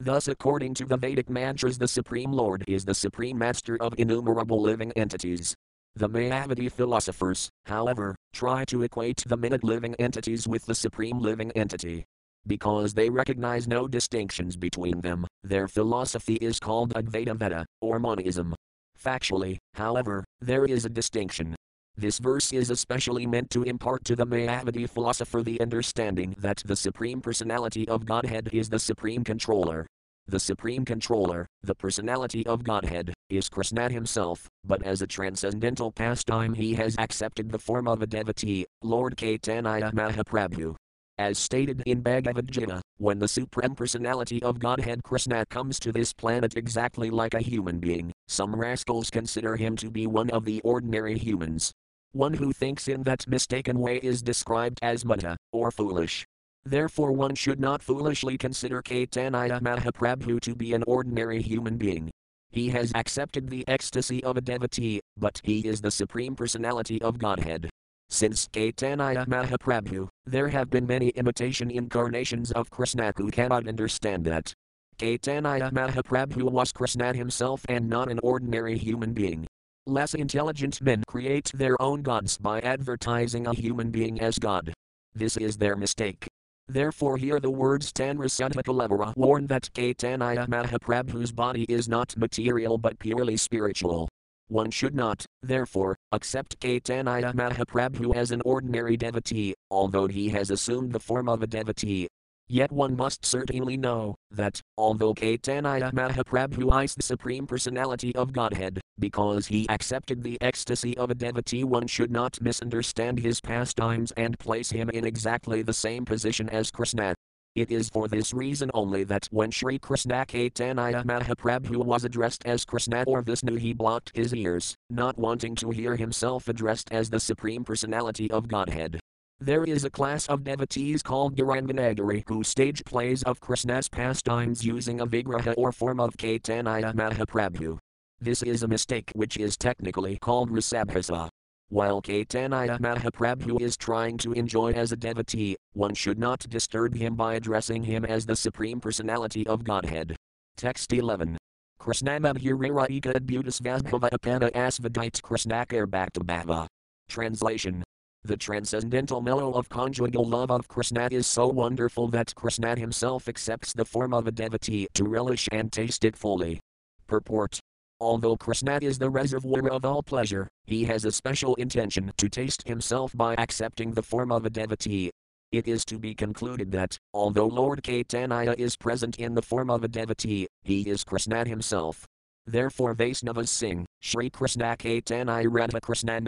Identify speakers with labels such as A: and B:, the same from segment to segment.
A: Thus, according to the Vedic mantras, the Supreme Lord is the Supreme Master of innumerable living entities. The Mayavadi philosophers, however, try to equate the minute living entities with the Supreme Living Entity. Because they recognize no distinctions between them, their philosophy is called Advaita Vada, or monism. Factually, however, there is a distinction. This verse is especially meant to impart to the Mayavadi philosopher the understanding that the Supreme Personality of Godhead is the Supreme Controller. The Supreme Controller, the Personality of Godhead, is Krishna himself, but as a transcendental pastime he has accepted the form of a devotee, Lord Caitanya Mahaprabhu. As stated in Bhagavad Gita, when the Supreme Personality of Godhead Krishna comes to this planet exactly like a human being, some rascals consider him to be one of the ordinary humans. One who thinks in that mistaken way is described as mudha, or foolish. Therefore, one should not foolishly consider Caitanya Mahaprabhu to be an ordinary human being. He has accepted the ecstasy of a devotee, but he is the Supreme Personality of Godhead. Since Caitanya Mahaprabhu, there have been many imitation incarnations of Krishna who cannot understand that. Caitanya Mahaprabhu was Krishna himself and not an ordinary human being. Less intelligent men create their own gods by advertising a human being as God. This is their mistake. Therefore, here the words Tanrasudha warn that Caitanya Mahaprabhu's body is not material but purely spiritual. One should not, therefore, accept Caitanya Mahaprabhu as an ordinary devotee, although he has assumed the form of a devotee. Yet one must certainly know that, although Caitanya Mahaprabhu is the Supreme Personality of Godhead, because he accepted the ecstasy of a devotee, one should not misunderstand his pastimes and place him in exactly the same position as Krishna. It is for this reason only that when Sri Krishna Caitanya Mahaprabhu was addressed as Krishna or Vishnu, he blocked his ears, not wanting to hear himself addressed as the Supreme Personality of Godhead. There is a class of devotees called Garanganagari who stage plays of Krishna's pastimes using a vigraha or form of Caitanya Mahaprabhu. This is a mistake which is technically called Rasabhasa. While Caitanya Mahaprabhu is trying to enjoy as a devotee, one should not disturb him by addressing him as the Supreme Personality of Godhead. Text 11. Krishnamabhurira eka adbhutas vasbhava apana asvadite krishnakar. Translation. The transcendental mellow of conjugal love of Krishna is so wonderful that Krishna himself accepts the form of a devotee to relish and taste it fully. Purport. Although Krishna is the reservoir of all pleasure, he has a special intention to taste himself by accepting the form of a devotee. It is to be concluded that, although Lord Caitanya is present in the form of a devotee, he is Krishna himself. Therefore Vaisnavas sing, Shri Krishna Caitanya Radha Krishna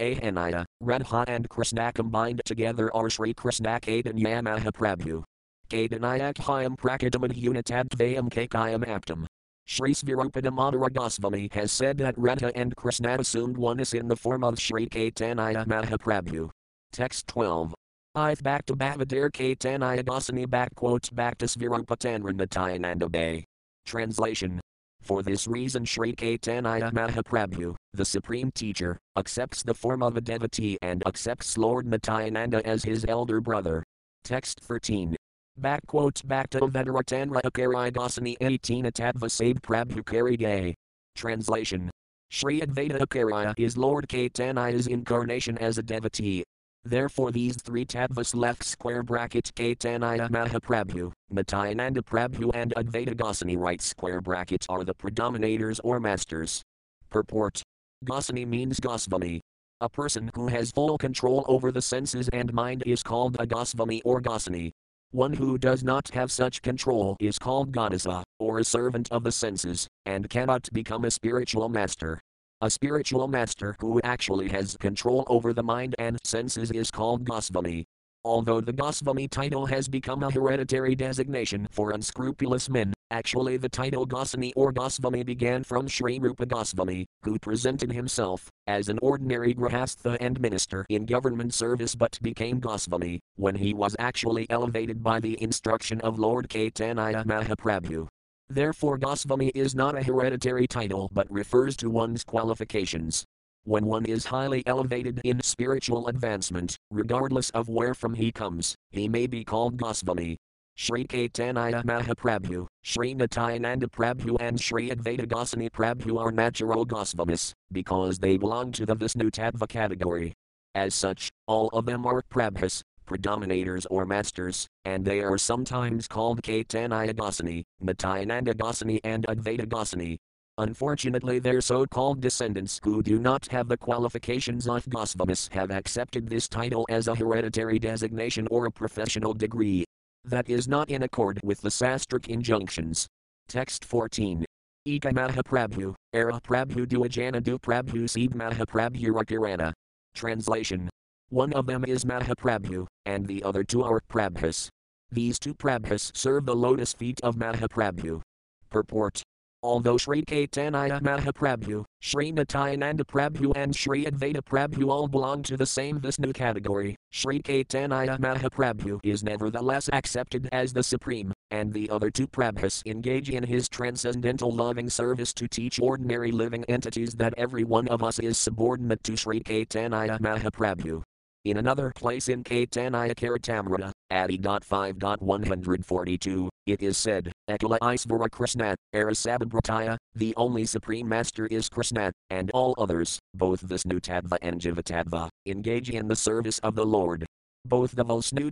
A: Radha and Krishna combined together are Shri Krishna Caitanya Mahaprabhu. Caitanyakhyam prakadamad unitabdvayam kakayam aptam. Sri Svarupa Damodara Goswami has said that Radha and Krishna assumed oneness in the form of Sri Caitanya Mahaprabhu. Text 12. Ith back to Bhavadar Caitanya Goswami back quotes back to Svirupatanranatayananda Bay. Translation. For this reason Sri Caitanya Mahaprabhu, the supreme teacher, accepts the form of a devotee and accepts Lord Nityananda as his elder brother. Text 13. Back quotes back to Vedaratanra Akari Dasani 18 Atadva Sabd Prabhu Kari Translation. Sri Advaita Acharya is Lord Caitanya's incarnation as a devotee. Therefore these three tattvas left square bracket Caitanya Mahaprabhu, Nityananda Prabhu and Advaita Gosani right square bracket are the predominators or masters. Purport. Gosani means Gosvami. A person who has full control over the senses and mind is called a Gosvami or Gosani. One who does not have such control is called Ganasa, or a servant of the senses, and cannot become a spiritual master. A spiritual master who actually has control over the mind and senses is called Goswami. Although the Goswami title has become a hereditary designation for unscrupulous men, actually the title Goswami or Goswami began from Sri Rupa Goswami, who presented himself as an ordinary grahastha and minister in government service but became Goswami when he was actually elevated by the instruction of Lord Caitanya Mahaprabhu. Therefore, Goswami is not a hereditary title but refers to one's qualifications. When one is highly elevated in spiritual advancement, regardless of where from he comes, he may be called Goswami. Sri Caitanya Mahaprabhu, Sri Nityananda Prabhu and Sri Advaita Goswami Prabhu are natural Gosvamis, because they belong to the Vishnu Tattva category. As such, all of them are Prabhus, predominators or masters, and they are sometimes called Caitanya Goswami, Nityananda Goswami and Advaita Goswami. Unfortunately, their so called descendants who do not have the qualifications of Gosvamis have accepted this title as a hereditary designation or a professional degree. That is not in accord with the sastric injunctions. Text 14. Eka Mahaprabhu, Era Prabhu Duajana Du Prabhu Seed Mahaprabhu Rakirana. Translation. One of them is Mahaprabhu, and the other two are Prabhus. These two Prabhus serve the lotus feet of Mahaprabhu. Purport. Although Sri Caitanya Mahaprabhu, Sri Nityananda Prabhu and Sri Advaita Prabhu all belong to the same Vishnu category, Sri Caitanya Mahaprabhu is nevertheless accepted as the supreme, and the other two Prabhus engage in his transcendental loving service to teach ordinary living entities that every one of us is subordinate to Sri Caitanya Mahaprabhu. In another place in Caitanya Charitamrita, Adi.5.142, it is said, Ekala Isvara Krishna, Arasabhabrataya, the only supreme master is Krishna, and all others, both Vishnu Tattva and Jivatattva, engage in the service of the Lord. Both the Vishnu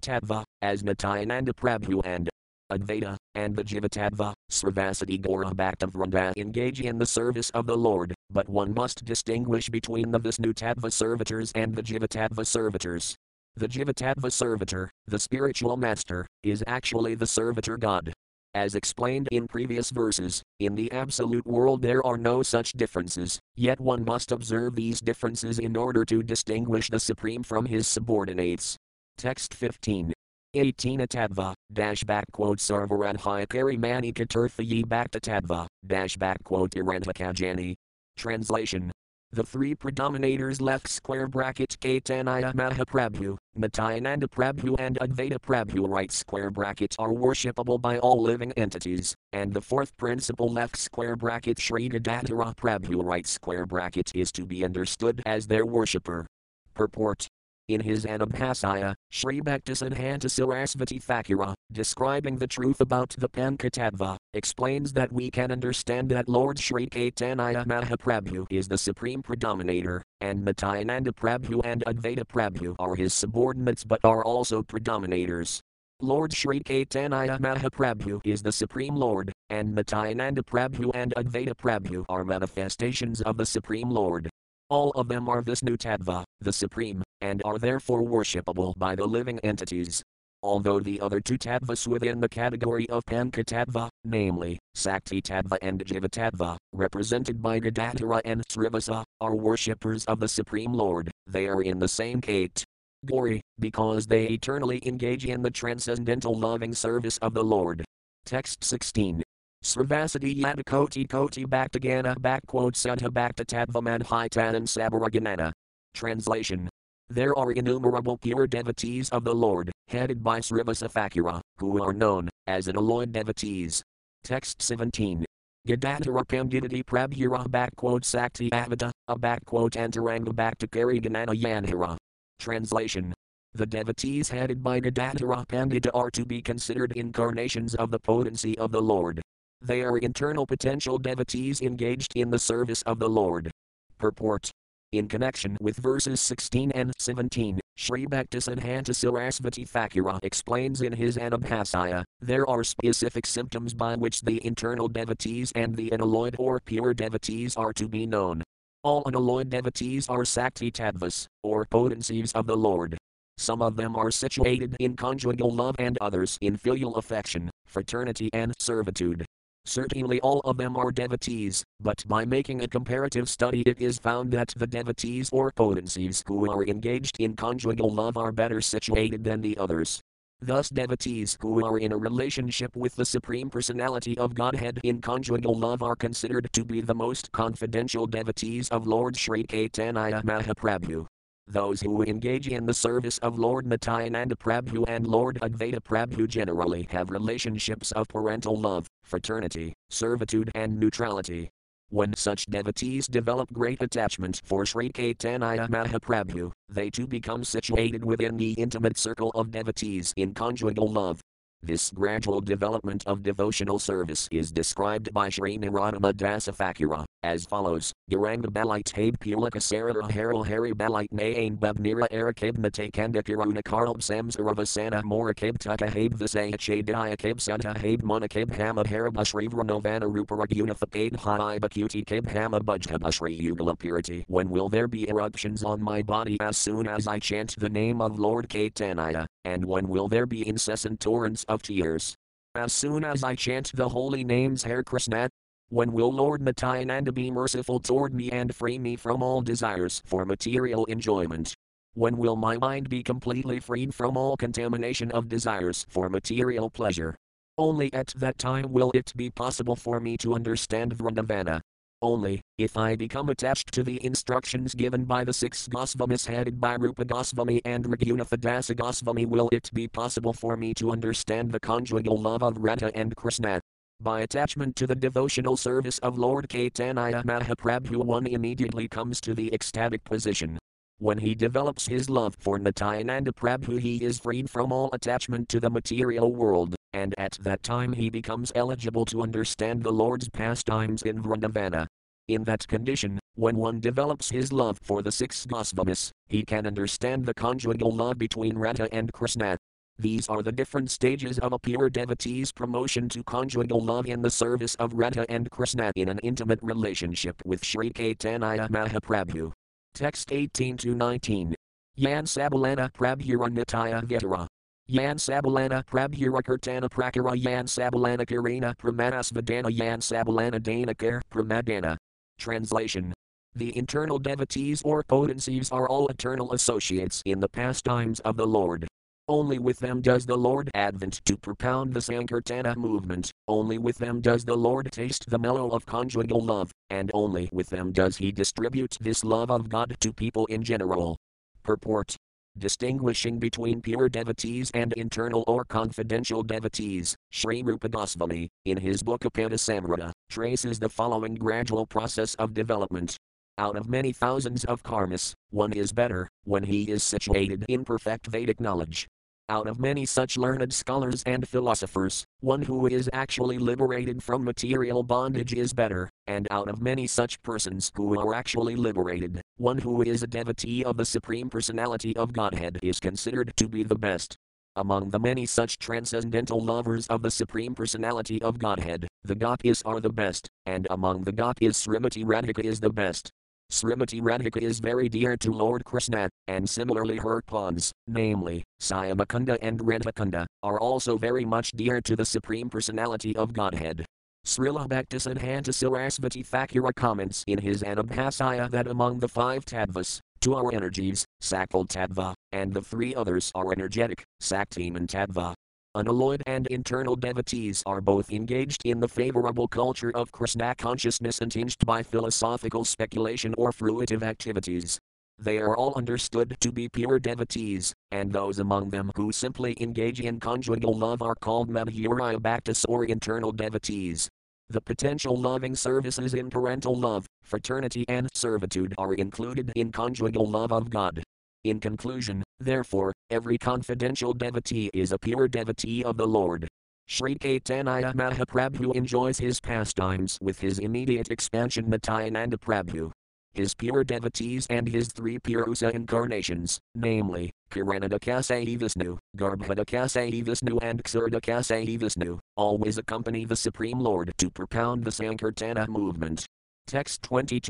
A: as Nityananda Prabhu and Advaita, and the Jivatattva, Sravasati Gaura Bhaktavranda engage in the service of the Lord, but one must distinguish between the Vishnu Tattva servitors and the Jivatattva servitors. The Jivatattva servitor, the spiritual master, is actually the servitor God. As explained in previous verses, in the absolute world there are no such differences, yet one must observe these differences in order to distinguish the Supreme from his subordinates. Text 15. 18 Atadva, dash back quote Sarvaradhyakari Mani Katurthayi Bhaktatadva, dash back quote Irandhakajani. Translation. The three predominators left square bracket Caitanya Mahaprabhu, Nityananda Prabhu and Advaita Prabhu right square bracket are worshipable by all living entities, and the fourth principle left square bracket Sri Gadadhara Prabhu right square bracket is to be understood as their worshipper. Purport in his Anubhasya, Sri Bhaktisiddhanta Sarasvati Thakura, describing the truth about the Panchatattva, explains that we can understand that Lord Sri Caitanya Mahaprabhu is the supreme predominator, and Nityananda Prabhu and Advaita Prabhu are his subordinates but are also predominators. Lord Sri Caitanya Mahaprabhu is the Supreme Lord, and Nityananda Prabhu and Advaita Prabhu are manifestations of the Supreme Lord. All of them are Vishnu Tattva, the Supreme, and are therefore worshipable by the living entities. Although the other two tattvas within the category of Panchatattva, namely, Sakti Tattva and Jivatattva, represented by Gadadhara and Srivasa, are worshippers of the Supreme Lord, they are in the same Kate. Gori, because they eternally engage in the transcendental loving service of the Lord. Text 16. Sravasati Yadakoti Koti Bhaktagana backquote Sudha Bhaktatadvaman Hitan Sabaraganana. Translation. There are innumerable pure devotees of the Lord, headed by Srivasa Thakura, who are known as unalloyed devotees. Text 17. Gadadhara Panditati Prabhura backquote Sakti Avada, a backquote Antaranga Bhaktakari Ganana Yanhara. Translation. The devotees headed by Gadadhara Pandita are to be considered incarnations of the potency of the Lord. They are internal potential devotees engaged in the service of the Lord. Purport. In connection with verses 16 and 17, Sri Bhaktisiddhanta Sarasvati Thakura explains in his Anubhasya, there are specific symptoms by which the internal devotees and the unalloyed or pure devotees are to be known. All unalloyed devotees are Sakti Tattvas, or potencies of the Lord. Some of them are situated in conjugal love and others in filial affection, fraternity, and servitude. Certainly all of them are devotees, but by making a comparative study it is found that the devotees or potencies who are engaged in conjugal love are better situated than the others. Thus, devotees who are in a relationship with the Supreme Personality of Godhead in conjugal love are considered to be the most confidential devotees of Lord Sri Caitanya Mahaprabhu. Those who engage in the service of Lord Nityananda Prabhu and Lord Advaita Prabhu generally have relationships of parental love, fraternity, servitude, and neutrality. When such devotees develop great attachment for Sri Caitanya Mahaprabhu, they too become situated within the intimate circle of devotees in conjugal love. This gradual development of devotional service is described by Sri Narottama Dasa Thakura as follows Garanga Balite Habe Pulika Sarara Haral Hari Balite Nain Babnira Arakib Mate Kandakiruna Karlb Samsaravasana Morakib Tuka Habe Visaya Chadaya Kib Santa Habe Monakib Hama Harabashri Vranovana Rupara Unified Hai Bakuti Kib Hama Bujhabashri Yugala Purity. When will there be eruptions on my body as soon as I chant the name of Lord Caitanya? And when will there be incessant torrents of tears? As soon as I chant the holy names Hare Krishna, when will Lord Nityananda be merciful toward me and free me from all desires for material enjoyment? When will my mind be completely freed from all contamination of desires for material pleasure? Only at that time will it be possible for me to understand Vrindavana. Only, if I become attached to the instructions given by the six Gosvamis headed by Rupa Gosvami and Raghunatha Gosvami will it be possible for me to understand the conjugal love of Radha and Krishna. By attachment to the devotional service of Lord Caitanya Mahaprabhu one immediately comes to the ecstatic position. When he develops his love for Nityananda Prabhu he is freed from all attachment to the material world, and at that time he becomes eligible to understand the Lord's pastimes in Vrindavana. In that condition, when one develops his love for the six Gosvamis, he can understand the conjugal love between Radha and Krishna, these are the different stages of a pure devotee's promotion to conjugal love in the service of Radha and Krishna in an intimate relationship with Sri Caitanya Mahaprabhu. Text 18 to 19. Yan Sabalana Prabhura Nitya Vitara. Yan Sabalana Prabhura Kirtana Prakara Yan Sabalana Kirina Pramanasvadana Yan Sabalana Danakar Pramadana. Translation the internal devotees or potencies are all eternal associates in the pastimes of the Lord. Only with them does the Lord advent to propound the Sankirtana movement, only with them does the Lord taste the mellow of conjugal love, and only with them does he distribute this love of God to people in general. Purport Distinguishing between pure devotees and internal or confidential devotees, Sri Rupa Goswami, in his book Apanasamrita, traces the following gradual process of development. Out of many thousands of karmas, one is better, when he is situated in perfect Vedic knowledge. Out of many such learned scholars and philosophers, one who is actually liberated from material bondage is better, and out of many such persons who are actually liberated, one who is a devotee of the Supreme Personality of Godhead is considered to be the best. Among the many such transcendental lovers of the Supreme Personality of Godhead, the Gopis are the best, and among the Gopis Srimati Radhika is the best. Srimati Radhika is very dear to Lord Krishna, and similarly her pawns, namely, Syamakunda and Radhakunda, are also very much dear to the Supreme Personality of Godhead. Srila Bhaktisiddhanta Sarasvati Thakura comments in his Anubhasya that among the five tattvas, two are energies, Sakal Tattva, and the three others are energetic, Saktiman Tattva, unalloyed and internal devotees are both engaged in the favorable culture of Krishna consciousness and tinged by philosophical speculation or fruitive activities. They are all understood to be pure devotees, and those among them who simply engage in conjugal love are called Madhurya Bhaktas or internal devotees. The potential loving services in parental love, fraternity, and servitude are included in conjugal love of God. In conclusion, therefore, every confidential devotee is a pure devotee of the Lord. Sri Caitanya Mahaprabhu enjoys his pastimes with his immediate expansion Nityananda Prabhu. His pure devotees and his three Purusa incarnations, namely, Karanodakasayi Vishnu, Garbhadakasayi Vishnu and Ksirodakasayi Vishnu, always accompany the Supreme Lord to propound the Sankirtana movement. Text 20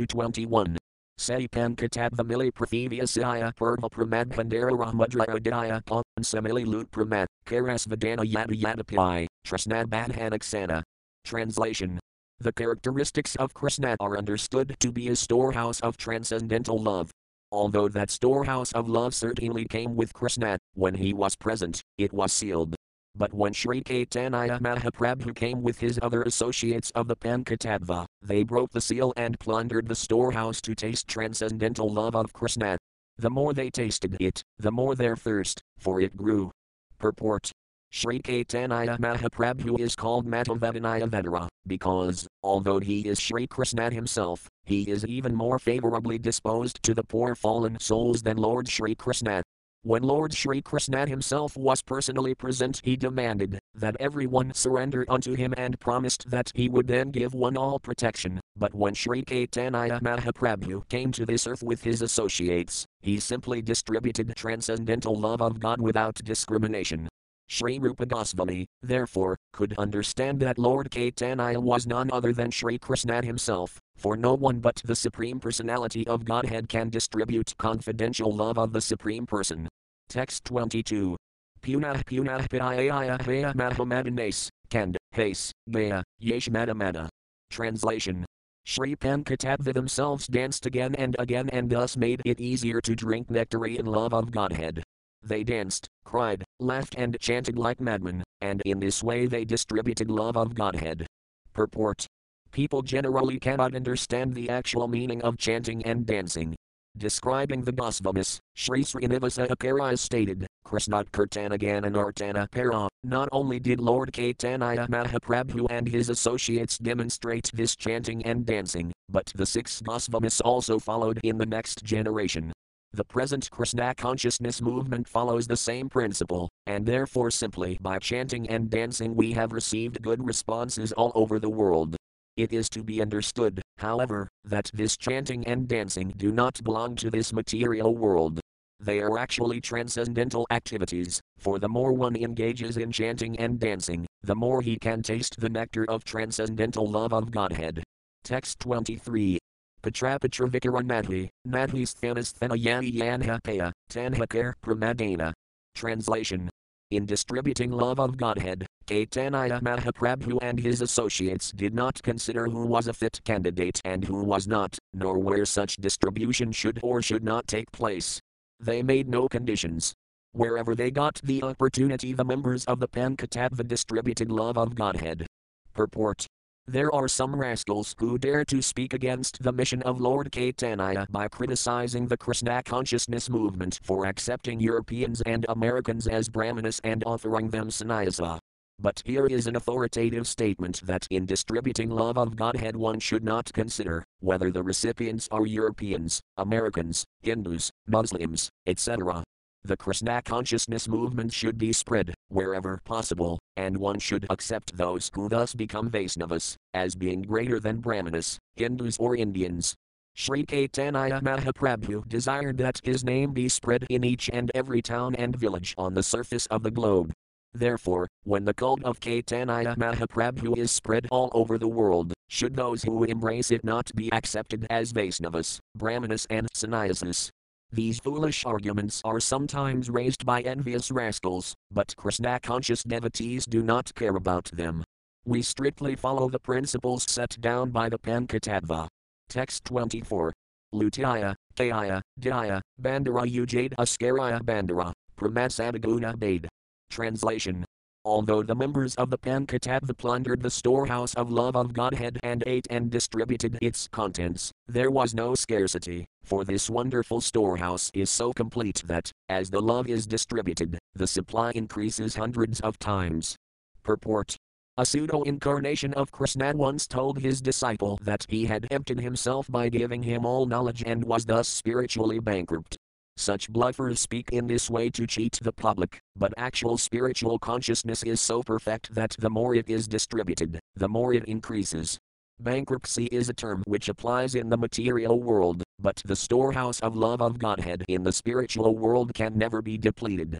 A: 21. Saipan Katabhamili Prathivya Purva Pramad Pandara Ramudra Udaya Samili Lut Pramat, Karasvadana Yada Yadapi, Trasnad Badhanaksana. Translation The characteristics of Krishna are understood to be a storehouse of transcendental love. Although that storehouse of love certainly came with Krishna, when he was present, it was sealed. But when Sri Caitanya Mahaprabhu came with his other associates of the Panchatattva, they broke the seal and plundered the storehouse to taste transcendental love of Krishna. The more they tasted it, the more their thirst for it grew. Purport Sri Caitanya Mahaprabhu is called Matavadanaya Vedara, because, although he is Sri Krishna himself, he is even more favorably disposed to the poor fallen souls than Lord Sri Krishna. When Lord Sri Krishna himself was personally present, he demanded that everyone surrender unto him and promised that he would then give one all protection. But when Sri Caitanya Mahaprabhu came to this earth with his associates, he simply distributed transcendental love of God without discrimination. Sri Rupa Goswami, therefore, could understand that Lord Caitanya was none other than Sri Krishna himself, for no one but the Supreme Personality of Godhead can distribute confidential love of the Supreme Person. Text 22. Punah punah piyaya haya mahamadanas, kand, has, gaya, yeshmadamada. Translation. Sri Panchatattva themselves danced again and again and thus made it easier to drink nectary in love of Godhead. They danced, cried, laughed, and chanted like madmen, and in this way they distributed love of Godhead. Purport People generally cannot understand the actual meaning of chanting and dancing. Describing the Gosvamis, Sri Srinivasa Acharya stated, Krishnat Kirtanagan Artana Para, not only did Lord Caitanya Mahaprabhu and his associates demonstrate this chanting and dancing, but the six Gosvamis also followed in the next generation. The present Krishna consciousness movement follows the same principle, and therefore simply by chanting and dancing we have received good responses all over the world. It is to be understood, however, that this chanting and dancing do not belong to this material world. They are actually transcendental activities, for the more one engages in chanting and dancing, the more he can taste the nectar of transcendental love of Godhead. Text 23. Patrapatra Vikaranadhi, Nadhis Thanasthana Yani Yanhapaya, Tanhakar Pramadana. Translation. In distributing love of Godhead, Caitanya Mahaprabhu and his associates did not consider who was a fit candidate and who was not, nor where such distribution should or should not take place. They made no conditions. Wherever they got the opportunity, the members of the Panchatattva distributed love of Godhead. Purport there are some rascals who dare to speak against the mission of Lord Caitanya by criticizing the Krishna consciousness movement for accepting Europeans and Americans as Brahmanas and offering them sannyasa. But here is an authoritative statement that in distributing love of Godhead one should not consider whether the recipients are Europeans, Americans, Hindus, Muslims, etc. The Krishna consciousness movement should be spread wherever possible, and one should accept those who thus become Vaisnavas as being greater than Brahmanas, Hindus, or Indians. Sri Caitanya Mahaprabhu desired that his name be spread in each and every town and village on the surface of the globe. Therefore, when the cult of Caitanya Mahaprabhu is spread all over the world, should those who embrace it not be accepted as Vaisnavas, Brahmanas, and Sannyasis? These foolish arguments are sometimes raised by envious rascals, but Krishna conscious devotees do not care about them. We strictly follow the principles set down by the Panchatattva. Text 24. Lutaya, Kaya, Daya, Bandara Ujade Askaraya Bandara, Pramasadaguna Bade. Translation Although the members of the Panchatattva plundered the storehouse of love of Godhead and ate and distributed its contents, there was no scarcity, for this wonderful storehouse is so complete that, as the love is distributed, the supply increases hundreds of times. Purport a pseudo incarnation of Krishna once told his disciple that he had emptied himself by giving him all knowledge and was thus spiritually bankrupt. Such bluffers speak in this way to cheat the public, but actual spiritual consciousness is so perfect that the more it is distributed, the more it increases. Bankruptcy is a term which applies in the material world, but the storehouse of love of Godhead in the spiritual world can never be depleted.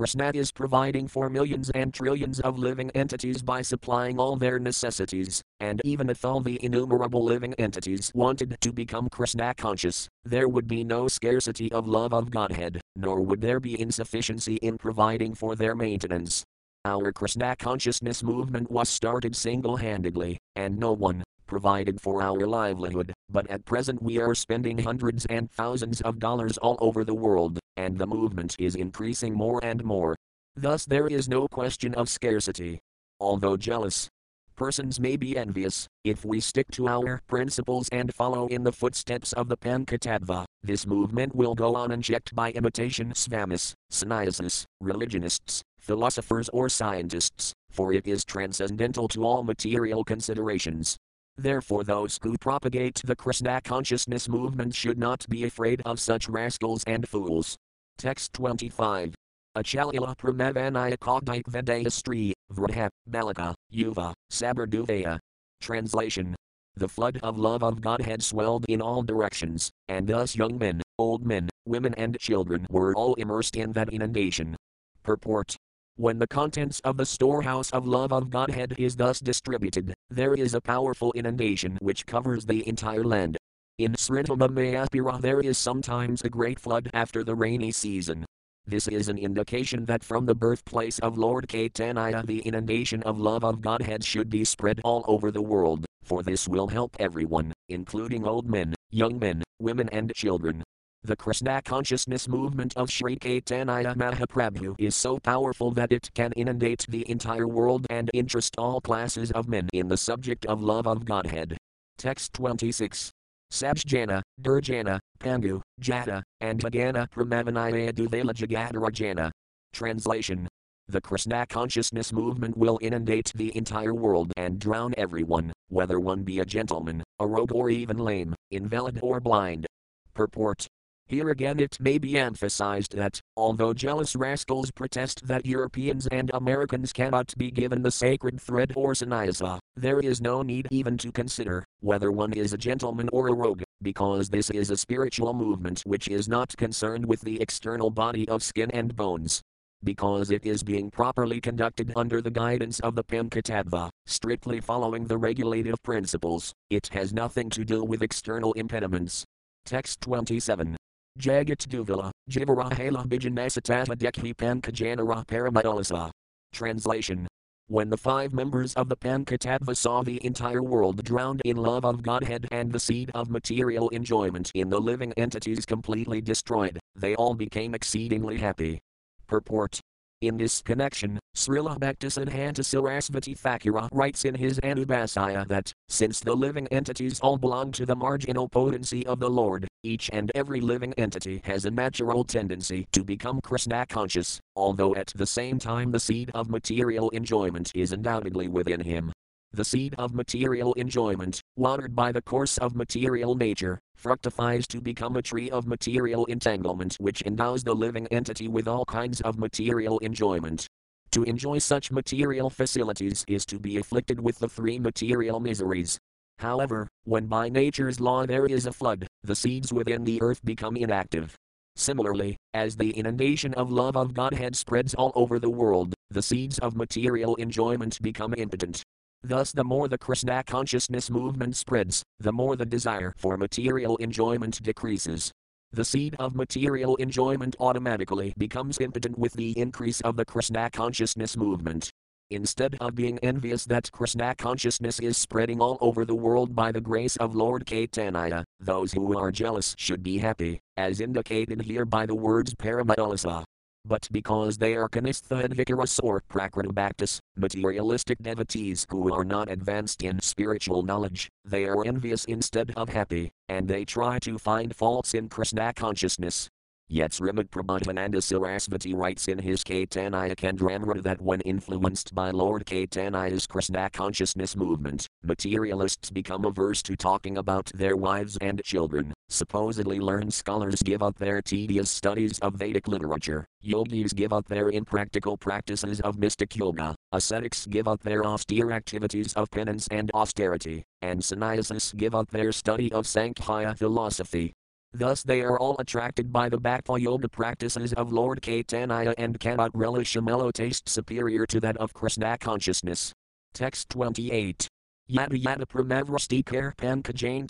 A: Krishna is providing for millions and trillions of living entities by supplying all their necessities, and even if all the innumerable living entities wanted to become Krishna conscious, there would be no scarcity of love of Godhead, nor would there be insufficiency in providing for their maintenance. Our Krishna consciousness movement was started single handedly, and no one, provided for our livelihood, but at present we are spending hundreds and thousands of dollars all over the world, and the movement is increasing more and more. Thus, there is no question of scarcity. Although jealous, persons may be envious, if we stick to our principles and follow in the footsteps of the Panchatattva, this movement will go on unchecked by imitation svamis, sannyasis, religionists, philosophers, or scientists, for it is transcendental to all material considerations. Therefore, those who propagate the Krishna consciousness movement should not be afraid of such rascals and fools. Text 25. Achalila Pramavanaya Kogdike Vedayastri, Vraha, Balaka, Yuva, Sabarduvaya. Translation The flood of love of Godhead swelled in all directions, and thus young men, old men, women, and children were all immersed in that inundation. Purport when the contents of the storehouse of love of Godhead is thus distributed, there is a powerful inundation which covers the entire land. In Sridhama Mayapura there is sometimes a great flood after the rainy season. This is an indication that from the birthplace of Lord Caitanya the inundation of love of Godhead should be spread all over the world, for this will help everyone, including old men, young men, women and children. The Krishna consciousness movement of Sri Caitanya Mahaprabhu is so powerful that it can inundate the entire world and interest all classes of men in the subject of love of Godhead. Text 26. Sabjana, Durjana, Pangu, Jata, and Hagana Pramavanaya Duvela Jagadarajana. Translation The Krishna consciousness movement will inundate the entire world and drown everyone, whether one be a gentleman, a rogue, or even lame, invalid, or blind. Purport here again, it may be emphasized that, although jealous rascals protest that Europeans and Americans cannot be given the sacred thread or sannyasa, there is no need even to consider whether one is a gentleman or a rogue, because this is a spiritual movement which is not concerned with the external body of skin and bones. Because it is being properly conducted under the guidance of the Panchatattva, strictly following the regulative principles, it has nothing to do with external impediments. Text 27. Jagat Duvila, Jivarahela Bijanasatata Dekhi Pankajanara Paramadalasa. Translation When the five members of the Panchatattva saw the entire world drowned in love of Godhead and the seed of material enjoyment in the living entities completely destroyed, they all became exceedingly happy. Purport in this connection, Srila Bhaktisiddhanta Sarasvati Thakura writes in his Anubhasya that, since the living entities all belong to the marginal potency of the Lord, each and every living entity has a natural tendency to become Krishna conscious, although at the same time the seed of material enjoyment is undoubtedly within him. The seed of material enjoyment, watered by the course of material nature, fructifies to become a tree of material entanglement which endows the living entity with all kinds of material enjoyment. To enjoy such material facilities is to be afflicted with the three material miseries. However, when by nature's law there is a flood, the seeds within the earth become inactive. Similarly, as the inundation of love of Godhead spreads all over the world, the seeds of material enjoyment become impotent. Thus, the more the Krishna consciousness movement spreads, the more the desire for material enjoyment decreases. The seed of material enjoyment automatically becomes impotent with the increase of the Krishna consciousness movement. Instead of being envious that Krishna consciousness is spreading all over the world by the grace of Lord Caitanya, those who are jealous should be happy, as indicated here by the words Paramadalasa but because they are Kanistha and Vikaras or Prakritibhaktas, materialistic devotees who are not advanced in spiritual knowledge, they are envious instead of happy, and they try to find faults in Krishna consciousness. Yet Srimad Prabodhananda Sarasvati writes in his Caitanya Candramrita that when influenced by Lord Caitanya's Krishna consciousness movement, materialists become averse to talking about their wives and children. Supposedly learned scholars give up their tedious studies of Vedic literature, yogis give up their impractical practices of mystic yoga, ascetics give up their austere activities of penance and austerity, and sannyasis give up their study of Sankhya philosophy, Thus they are all attracted by the Bhakti Yoga practices of Lord Caitanya and cannot relish a mellow taste superior to that of Krishna consciousness. Text 28. Yada yada pramavrasti kar pankajane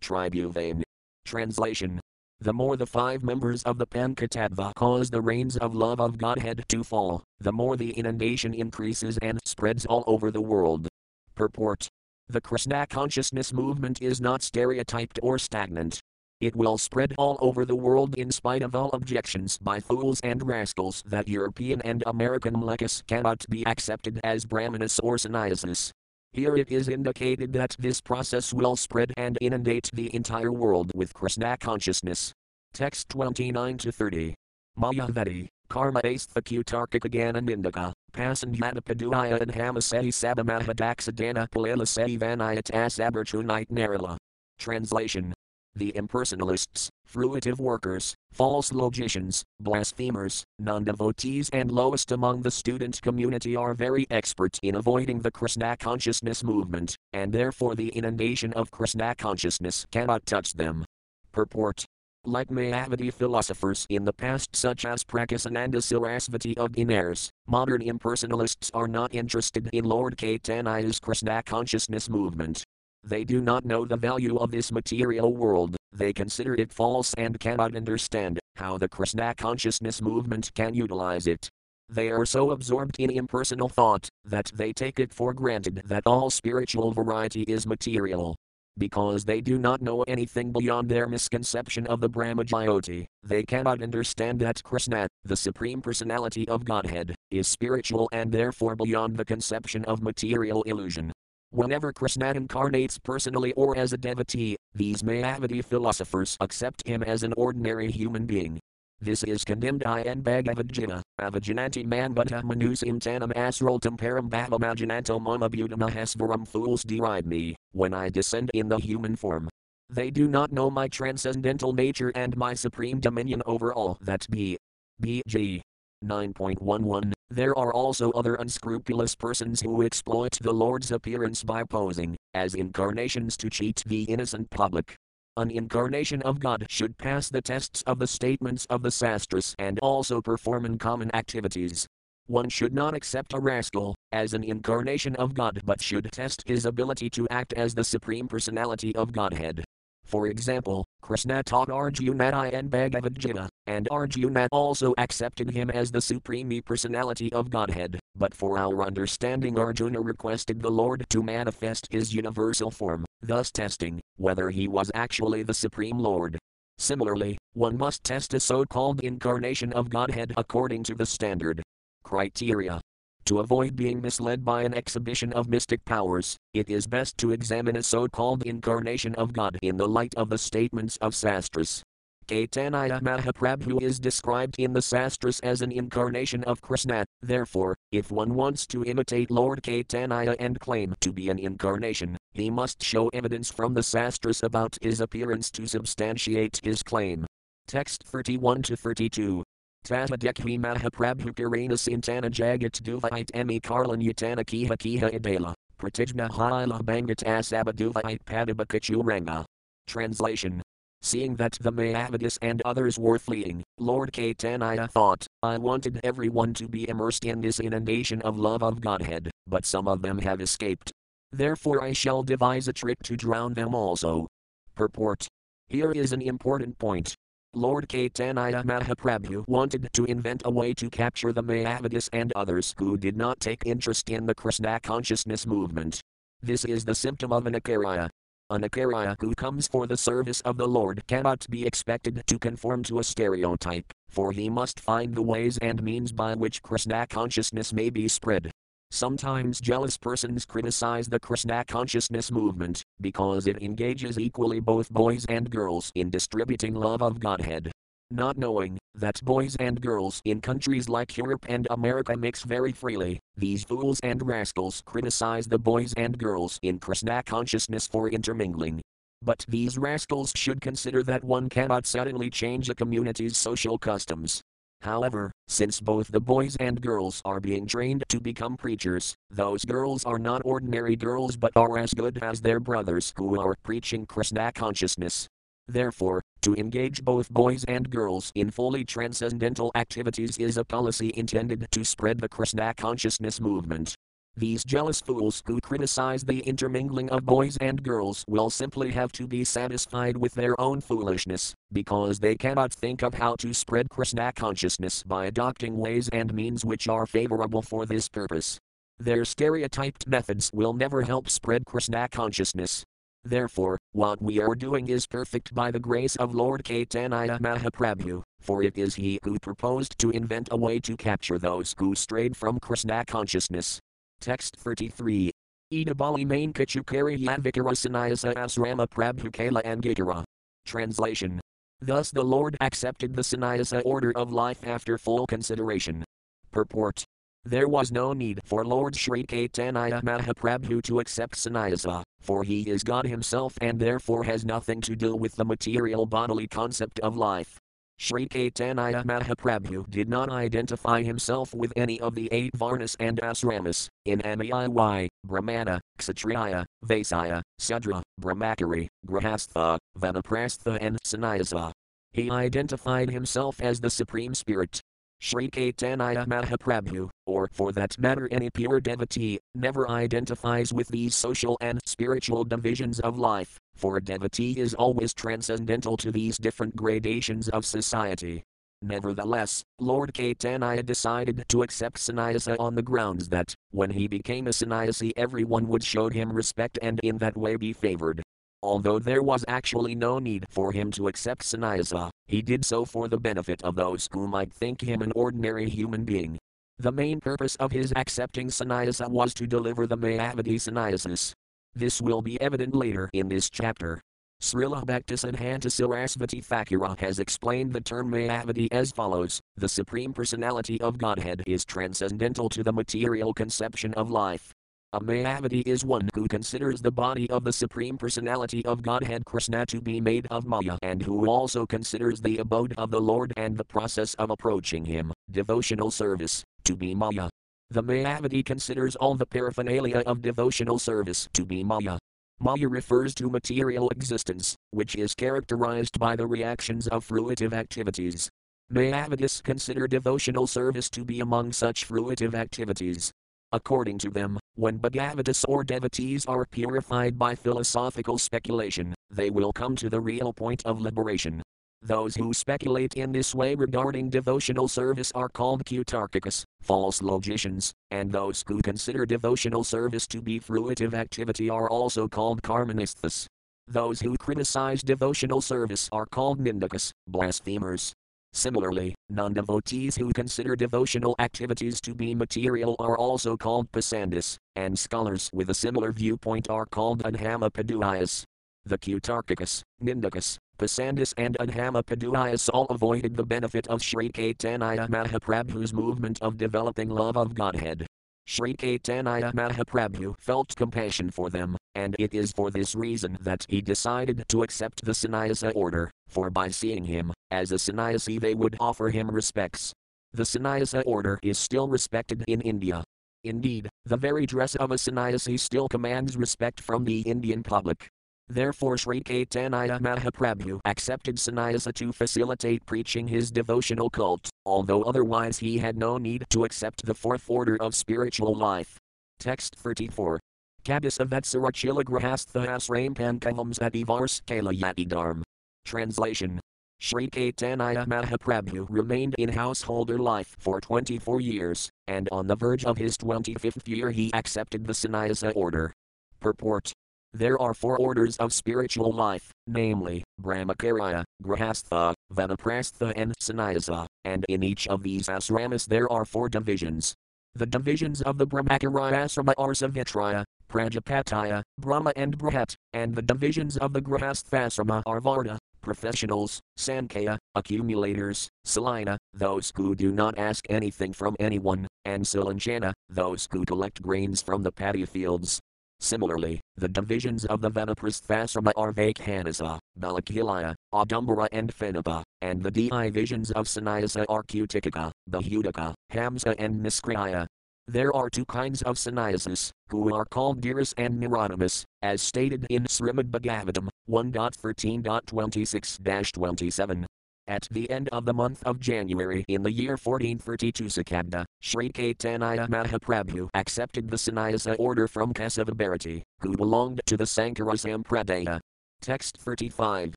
A: tribuvane. Translation. The more the five members of the Panchatattva cause the rains of love of Godhead to fall, the more the inundation increases and spreads all over the world. Purport the Krishna consciousness movement is not stereotyped or stagnant. It will spread all over the world in spite of all objections by fools and rascals that European and American mlecchas cannot be accepted as Brahmanas or sannyasis. Here it is indicated that this process will spread and inundate the entire world with Krishna consciousness. Text 29 30. Mayavedi, Karma Astha Kutarkikagana Nindaka, Pasandhyata Paduaya and Hamaseti Sabamahadaksadana Palilaseti Vanayata Sabertunite Narala. Translation The impersonalists, fruitive workers, false logicians, blasphemers, non devotees, and lowest among the student community are very expert in avoiding the Krishna consciousness movement, and therefore the inundation of Krishna consciousness cannot touch them. Purport like Mayavadi philosophers in the past, such as Prakasananda Sarasvati of Benares, modern impersonalists are not interested in Lord Caitanya's Krishna consciousness movement. They do not know the value of this material world, they consider it false and cannot understand how the Krishna consciousness movement can utilize it. They are so absorbed in impersonal thought that they take it for granted that all spiritual variety is material, because they do not know anything beyond their misconception of the Brahmajyoti, they cannot understand that Krishna, the Supreme Personality of Godhead, is spiritual and therefore beyond the conception of material illusion. Whenever Krishna incarnates personally or as a devotee, these Mayavadi philosophers accept him as an ordinary human being, this is condemned in Bhagavad Gita, avajananti man buddha manusim tanam asraltam param bhavamajananto mamabhutamahasvaram fools deride me, when I descend in the human form. They do not know my transcendental nature and my supreme dominion over all that be. BG. 9.11 There are also other unscrupulous persons who exploit the Lord's appearance by posing as incarnations to cheat the innocent public an incarnation of God should pass the tests of the statements of the sastras and also perform in common activities. One should not accept a rascal as an incarnation of God but should test his ability to act as the Supreme Personality of Godhead. For example, Krishna taught Arjuna in Bhagavad Gita, and Arjuna also accepted him as the Supreme Personality of Godhead, but for our understanding Arjuna requested the Lord to manifest his universal form, thus testing whether he was actually the Supreme Lord. Similarly, one must test a so called incarnation of Godhead according to the standard criteria to avoid being misled by an exhibition of mystic powers, it is best to examine a so called incarnation of God in the light of the statements of Sastras. Caitanya Mahaprabhu is described in the Sastras as an incarnation of Krishna, therefore, if one wants to imitate Lord Caitanya and claim to be an incarnation, he must show evidence from the Sastras about his appearance to substantiate his claim. Text 31 to 32. Tata dekhi mahaprabhu kirana sintana jagat duvait emi karlan yatana kiha kiha idala, pratijna haila bangat asabaduvait padabakachu Translation Seeing that the Mayavadis and others were fleeing, Lord Caitanya thought, I wanted everyone to be immersed in this inundation of love of Godhead, but some of them have escaped. Therefore I shall devise a trick to drown them also. Purport. Here is an important point. Lord Caitanya Mahaprabhu wanted to invent a way to capture the Mayavadis and others who did not take interest in the Krishna consciousness movement. This is the symptom of an Acharya. An Acharya who comes for the service of the Lord cannot be expected to conform to a stereotype, for he must find the ways and means by which Krishna consciousness may be spread. Sometimes jealous persons criticize the Krishna consciousness movement because it engages equally both boys and girls in distributing love of Godhead. Not knowing that boys and girls in countries like Europe and America mix very freely, these fools and rascals criticize the boys and girls in Krishna consciousness for intermingling. But these rascals should consider that one cannot suddenly change a community's social customs. However, since both the boys and girls are being trained to become preachers, those girls are not ordinary girls but are as good as their brothers who are preaching Krishna consciousness. Therefore, to engage both boys and girls in fully transcendental activities is a policy intended to spread the Krishna consciousness movement. These jealous fools who criticize the intermingling of boys and girls will simply have to be satisfied with their own foolishness, because they cannot think of how to spread Krishna consciousness by adopting ways and means which are favorable for this purpose. Their stereotyped methods will never help spread Krishna consciousness. Therefore, what we are doing is perfect by the grace of Lord Caitanya Mahaprabhu, for it is he who proposed to invent a way to capture those who strayed from Krishna consciousness. Text 33. Idabali main Kachukari Yadvikara Sannyasa Asrama Prabhukala Angikara. Translation. Thus the Lord accepted the sannyasa order of life after full consideration. Purport. There was no need for Lord Sri Caitanya Mahaprabhu to accept sannyasa, for he is God himself and therefore has nothing to do with the material bodily concept of life. Sri Caitanya Mahaprabhu did not identify himself with any of the eight varnas and asramas, in Amiy, Brahmana, Kshatriya, Vaisya, Sudra, Brahmachari, Grahastha, Vanaprastha and Sannyasa. He identified himself as the Supreme Spirit. Sri Caitanya Mahaprabhu, or for that matter any pure devotee, never identifies with these social and spiritual divisions of life, for a devotee is always transcendental to these different gradations of society. Nevertheless, Lord Caitanya decided to accept sannyasa on the grounds that, when he became a sannyasi, everyone would show him respect and in that way be favored. Although there was actually no need for him to accept sannyasa, he did so for the benefit of those who might think him an ordinary human being. The main purpose of his accepting sannyasa was to deliver the Mayavadi sannyasis. This will be evident later in this chapter. Srila Bhaktisiddhanta Sarasvati Thakura has explained the term Mayavadi as follows The Supreme Personality of Godhead is transcendental to the material conception of life. A Mayavadi is one who considers the body of the Supreme Personality of Godhead Krishna to be made of Maya and who also considers the abode of the Lord and the process of approaching Him, devotional service, to be Maya. The Mayavadi considers all the paraphernalia of devotional service to be Maya. Maya refers to material existence, which is characterized by the reactions of fruitive activities. Mayavadis consider devotional service to be among such fruitive activities. According to them, when Bhagavatas or devotees are purified by philosophical speculation, they will come to the real point of liberation. Those who speculate in this way regarding devotional service are called kutarkikas, false logicians, and those who consider devotional service to be fruitive activity are also called karmanisthas. Those who criticize devotional service are called nindakas, blasphemers. Similarly, non devotees who consider devotional activities to be material are also called pasandis, and scholars with a similar viewpoint are called adhamapaduyas. The Kutarkikas, Nindakas, Pasandis, and Adhamapaduyas all avoided the benefit of Sri Caitanya Mahaprabhu's movement of developing love of Godhead. Sri Caitanya Mahaprabhu felt compassion for them, and it is for this reason that he decided to accept the sannyasa order, for by seeing him as a sannyasi they would offer him respects. The sannyasa order is still respected in India. Indeed, the very dress of a sannyasi still commands respect from the Indian public. Therefore Sri Caitanya Mahaprabhu accepted sannyasa to facilitate preaching his devotional cult, although otherwise he had no need to accept the fourth order of spiritual life. Text 34. Kabisa Vetsarachila Grahastha Ram Pankahams Adivars Kalayati Dharm. Translation Sri Caitanya Mahaprabhu remained in householder life for 24 years, and on the verge of his 25th year he accepted the sannyasa order. Purport there are four orders of spiritual life, namely, Brahmacharya, Grahastha, Vanaprastha, and Sannyasa, and in each of these asramas there are four divisions. The divisions of the Brahmacharya asrama are Savitriya, Prajapataya, Brahma, and Brihat, and the divisions of the Grahasthasrama are Varna, professionals, Sankhya, accumulators, Salina, those who do not ask anything from anyone, and Silanchana, those who collect grains from the paddy fields. Similarly, the divisions of the Vanaprasthasrama are Vaikhanasa, Valakhilya, Adumbara and Phenapa, and the divisions of Sannyasa are Kutikaka, Bahudaka, Hamsa and Niskriya. There are two kinds of sannyasas, who are called Dhiras and Niranamas, as stated in Srimad Bhagavatam 1.13.26-27. At the end of the month of January in the year 1432 Sakabda, Sri Caitanya Mahaprabhu accepted the sannyasa order from Kesava who belonged to the Sankara Sampradaya. Text 35.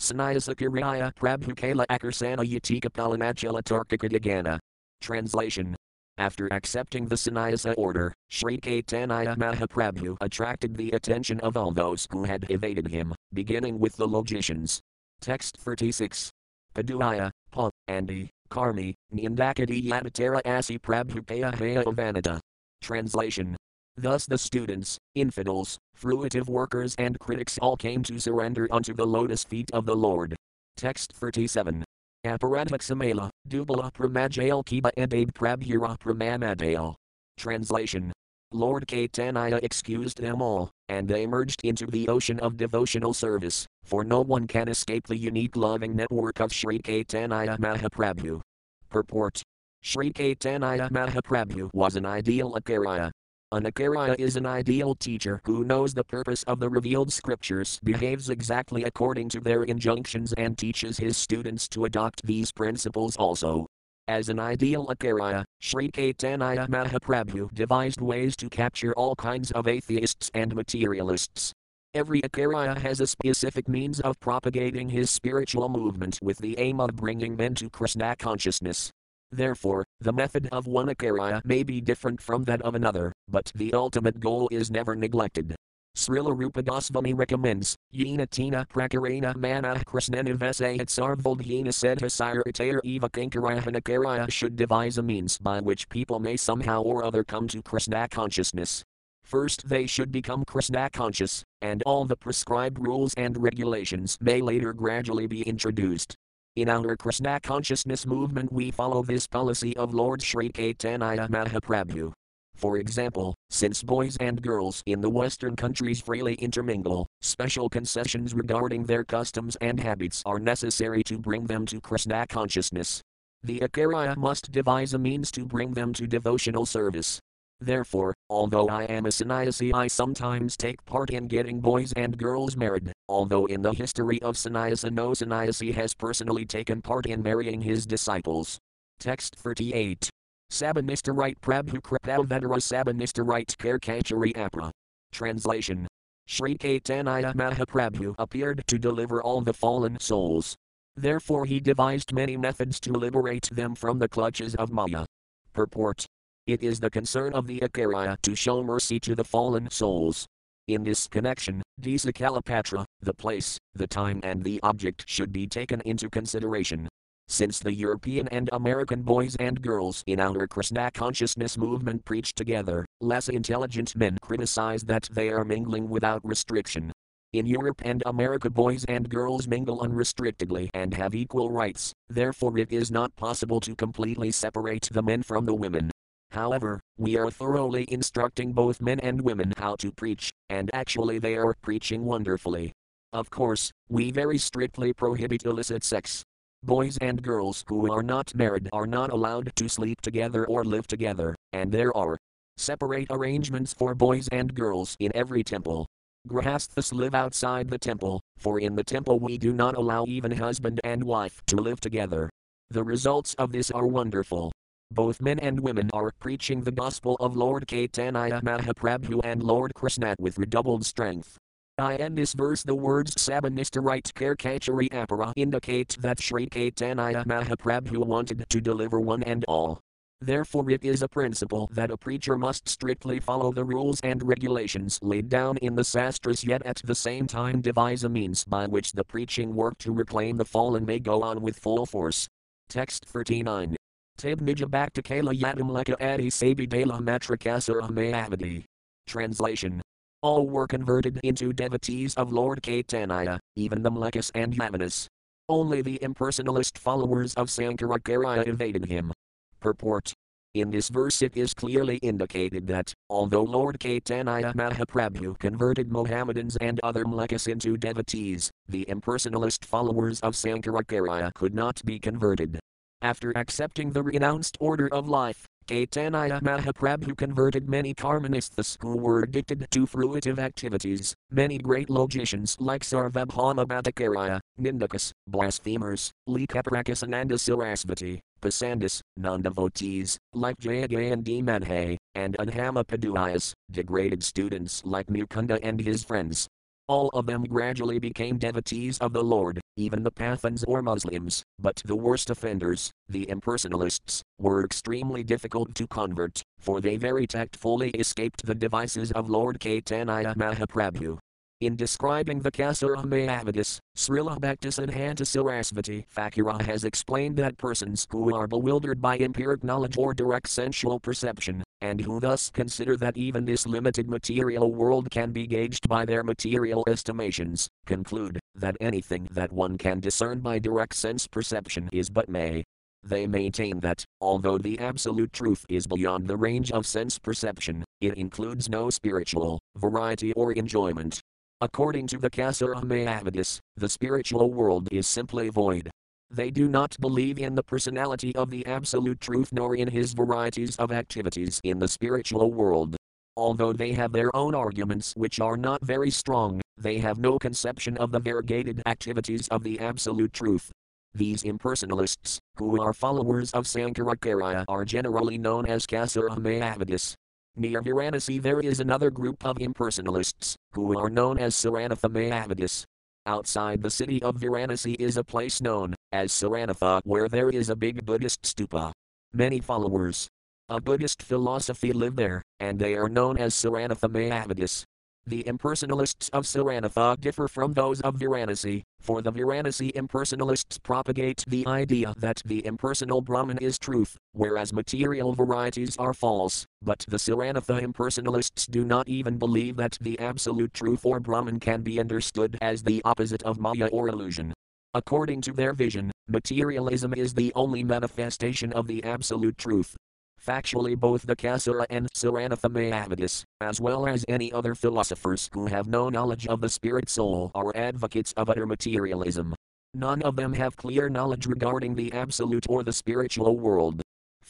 A: Sannyasa Kiraya Prabhu Kala Akarsana Yatika Palanachala Tarkakadagana. Translation after accepting the sannyasa order, Sri Caitanya Mahaprabhu attracted the attention of all those who had evaded him, beginning with the logicians. Text 36. Paduyaya, Pa, Andi, Karmi, Nyandakadi Yavatara Asi Prabhupaya Haya Vanada. Translation. Thus the students, infidels, fruitive workers and critics all came to surrender unto the lotus feet of the Lord. Text 37. Aparadhak Samela, Dubala Pramajayal Kiba Ebabe Prabhura Pramamadail. Translation Lord Caitanya excused them all, and they merged into the ocean of devotional service, for no one can escape the unique loving network of Sri Caitanya Mahaprabhu. Purport Sri Caitanya Mahaprabhu was an ideal Acharya. An Acharya is an ideal teacher who knows the purpose of the revealed scriptures, behaves exactly according to their injunctions, and teaches his students to adopt these principles also. As an ideal Acharya, Sri Caitanya Mahaprabhu devised ways to capture all kinds of atheists and materialists. Every Acharya has a specific means of propagating his spiritual movement with the aim of bringing men to Krishna consciousness. Therefore, the method of one Acharya may be different from that of another, but the ultimate goal is never neglected. Srila Rupa Goswami recommends, Yena tina prakarena mana krishnena vesayat sarvaldhina sedhasiratir eva kinkarahanakariya should devise a means by which people may somehow or other come to Krishna consciousness. First they should become Krishna conscious, and all the prescribed rules and regulations may later gradually be introduced. In our Krishna consciousness movement we follow this policy of Lord Sri Caitanya Mahaprabhu. For example, since boys and girls in the Western countries freely intermingle, special concessions regarding their customs and habits are necessary to bring them to Krishna consciousness. The Acharya must devise a means to bring them to devotional service. Therefore, although I am a sannyasi, I sometimes take part in getting boys and girls married, although in the history of sannyasa no sannyasi has personally taken part in marrying his disciples. Text 38. Sabanista right Prabhu Kripavadara Sabanista right Karkachari Apra. Translation Sri Caitanya Mahaprabhu appeared to deliver all the fallen souls. Therefore, he devised many methods to liberate them from the clutches of Maya. Purport It is the concern of the Acharya to show mercy to the fallen souls. In this connection, Desakalapatra, the place, the time, and the object should be taken into consideration. Since the European and American boys and girls in our Krishna consciousness movement preach together, less intelligent men criticize that they are mingling without restriction. In Europe and America, boys and girls mingle unrestrictedly and have equal rights, therefore, it is not possible to completely separate the men from the women. However, we are thoroughly instructing both men and women how to preach, and actually, they are preaching wonderfully. Of course, we very strictly prohibit illicit sex, Boys and girls who are not married are not allowed to sleep together or live together, and there are separate arrangements for boys and girls in every temple. Grahasthas live outside the temple, for in the temple we do not allow even husband and wife to live together. The results of this are wonderful. Both men and women are preaching the gospel of Lord Caitanya Mahaprabhu and Lord Krishna with redoubled strength. I in this verse the words Sabanista right Karkachari Apara indicate that Sri Caitanya Mahaprabhu wanted to deliver one and all. Therefore, it is a principle that a preacher must strictly follow the rules and regulations laid down in the Sastras, yet at the same time devise a means by which the preaching work to reclaim the fallen may go on with full force. Text 39. Tabnija Bhaktakala Yadam Leka Adi Sabidala Matrakasara Mayavadi. Translation all were converted into devotees of Lord Caitanya, even the Mlecchas and Yavanas. Only the impersonalist followers of Sankaracharya evaded him. Purport in this verse, it is clearly indicated that, although Lord Caitanya Mahaprabhu converted Mohammedans and other Mlecchas into devotees, the impersonalist followers of Sankaracharya could not be converted. After accepting the renounced order of life, Caitanya Mahaprabhu converted many Karmanisthas who were addicted to fruitive activities, many great logicians like Sarvabhauma Bhattacharya, Nindakas, blasphemers, like Prakasananda Sarasvati, Pasandis, non-devotees, like Jayagayan Madhe, and Adhama Paduyas, degraded students like Mukunda and his friends, all of them gradually became devotees of the Lord, even the Pathans or Muslims, but the worst offenders, the impersonalists, were extremely difficult to convert, for they very tactfully escaped the devices of Lord Caitanya Mahaprabhu. In describing the Kasura Mayavadis, Srila Bhaktisiddhanta Sarasvati Thakura has explained that persons who are bewildered by empiric knowledge or direct sensual perception, and who thus consider that even this limited material world can be gauged by their material estimations, conclude that anything that one can discern by direct sense perception is but may. They maintain that, although the absolute truth is beyond the range of sense perception, it includes no spiritual variety or enjoyment. According to the Kasura Mayavadis, the spiritual world is simply void. They do not believe in the personality of the absolute truth nor in his varieties of activities in the spiritual world. Although they have their own arguments which are not very strong, they have no conception of the variegated activities of the absolute truth. These impersonalists, who are followers of Sankaracharya, are generally known as Kasura Mayavadis. Near Varanasi there is another group of impersonalists, who are known as Saranatha Mayavadis. Outside the city of Varanasi is a place known as Saranatha where there is a big Buddhist stupa. Many followers of Buddhist philosophy live there, and they are known as Saranatha Mayavadis. The impersonalists of Saranatha differ from those of Varanasi, for the Varanasi impersonalists propagate the idea that the impersonal Brahman is truth, whereas material varieties are false, but the Saranatha impersonalists do not even believe that the absolute truth or Brahman can be understood as the opposite of Maya or illusion. According to their vision, materialism is the only manifestation of the absolute truth, Factually, both the Kasura and Saranatha Mayavadis, as well as any other philosophers who have no knowledge of the spirit soul, are advocates of utter materialism. None of them have clear knowledge regarding the absolute or the spiritual world.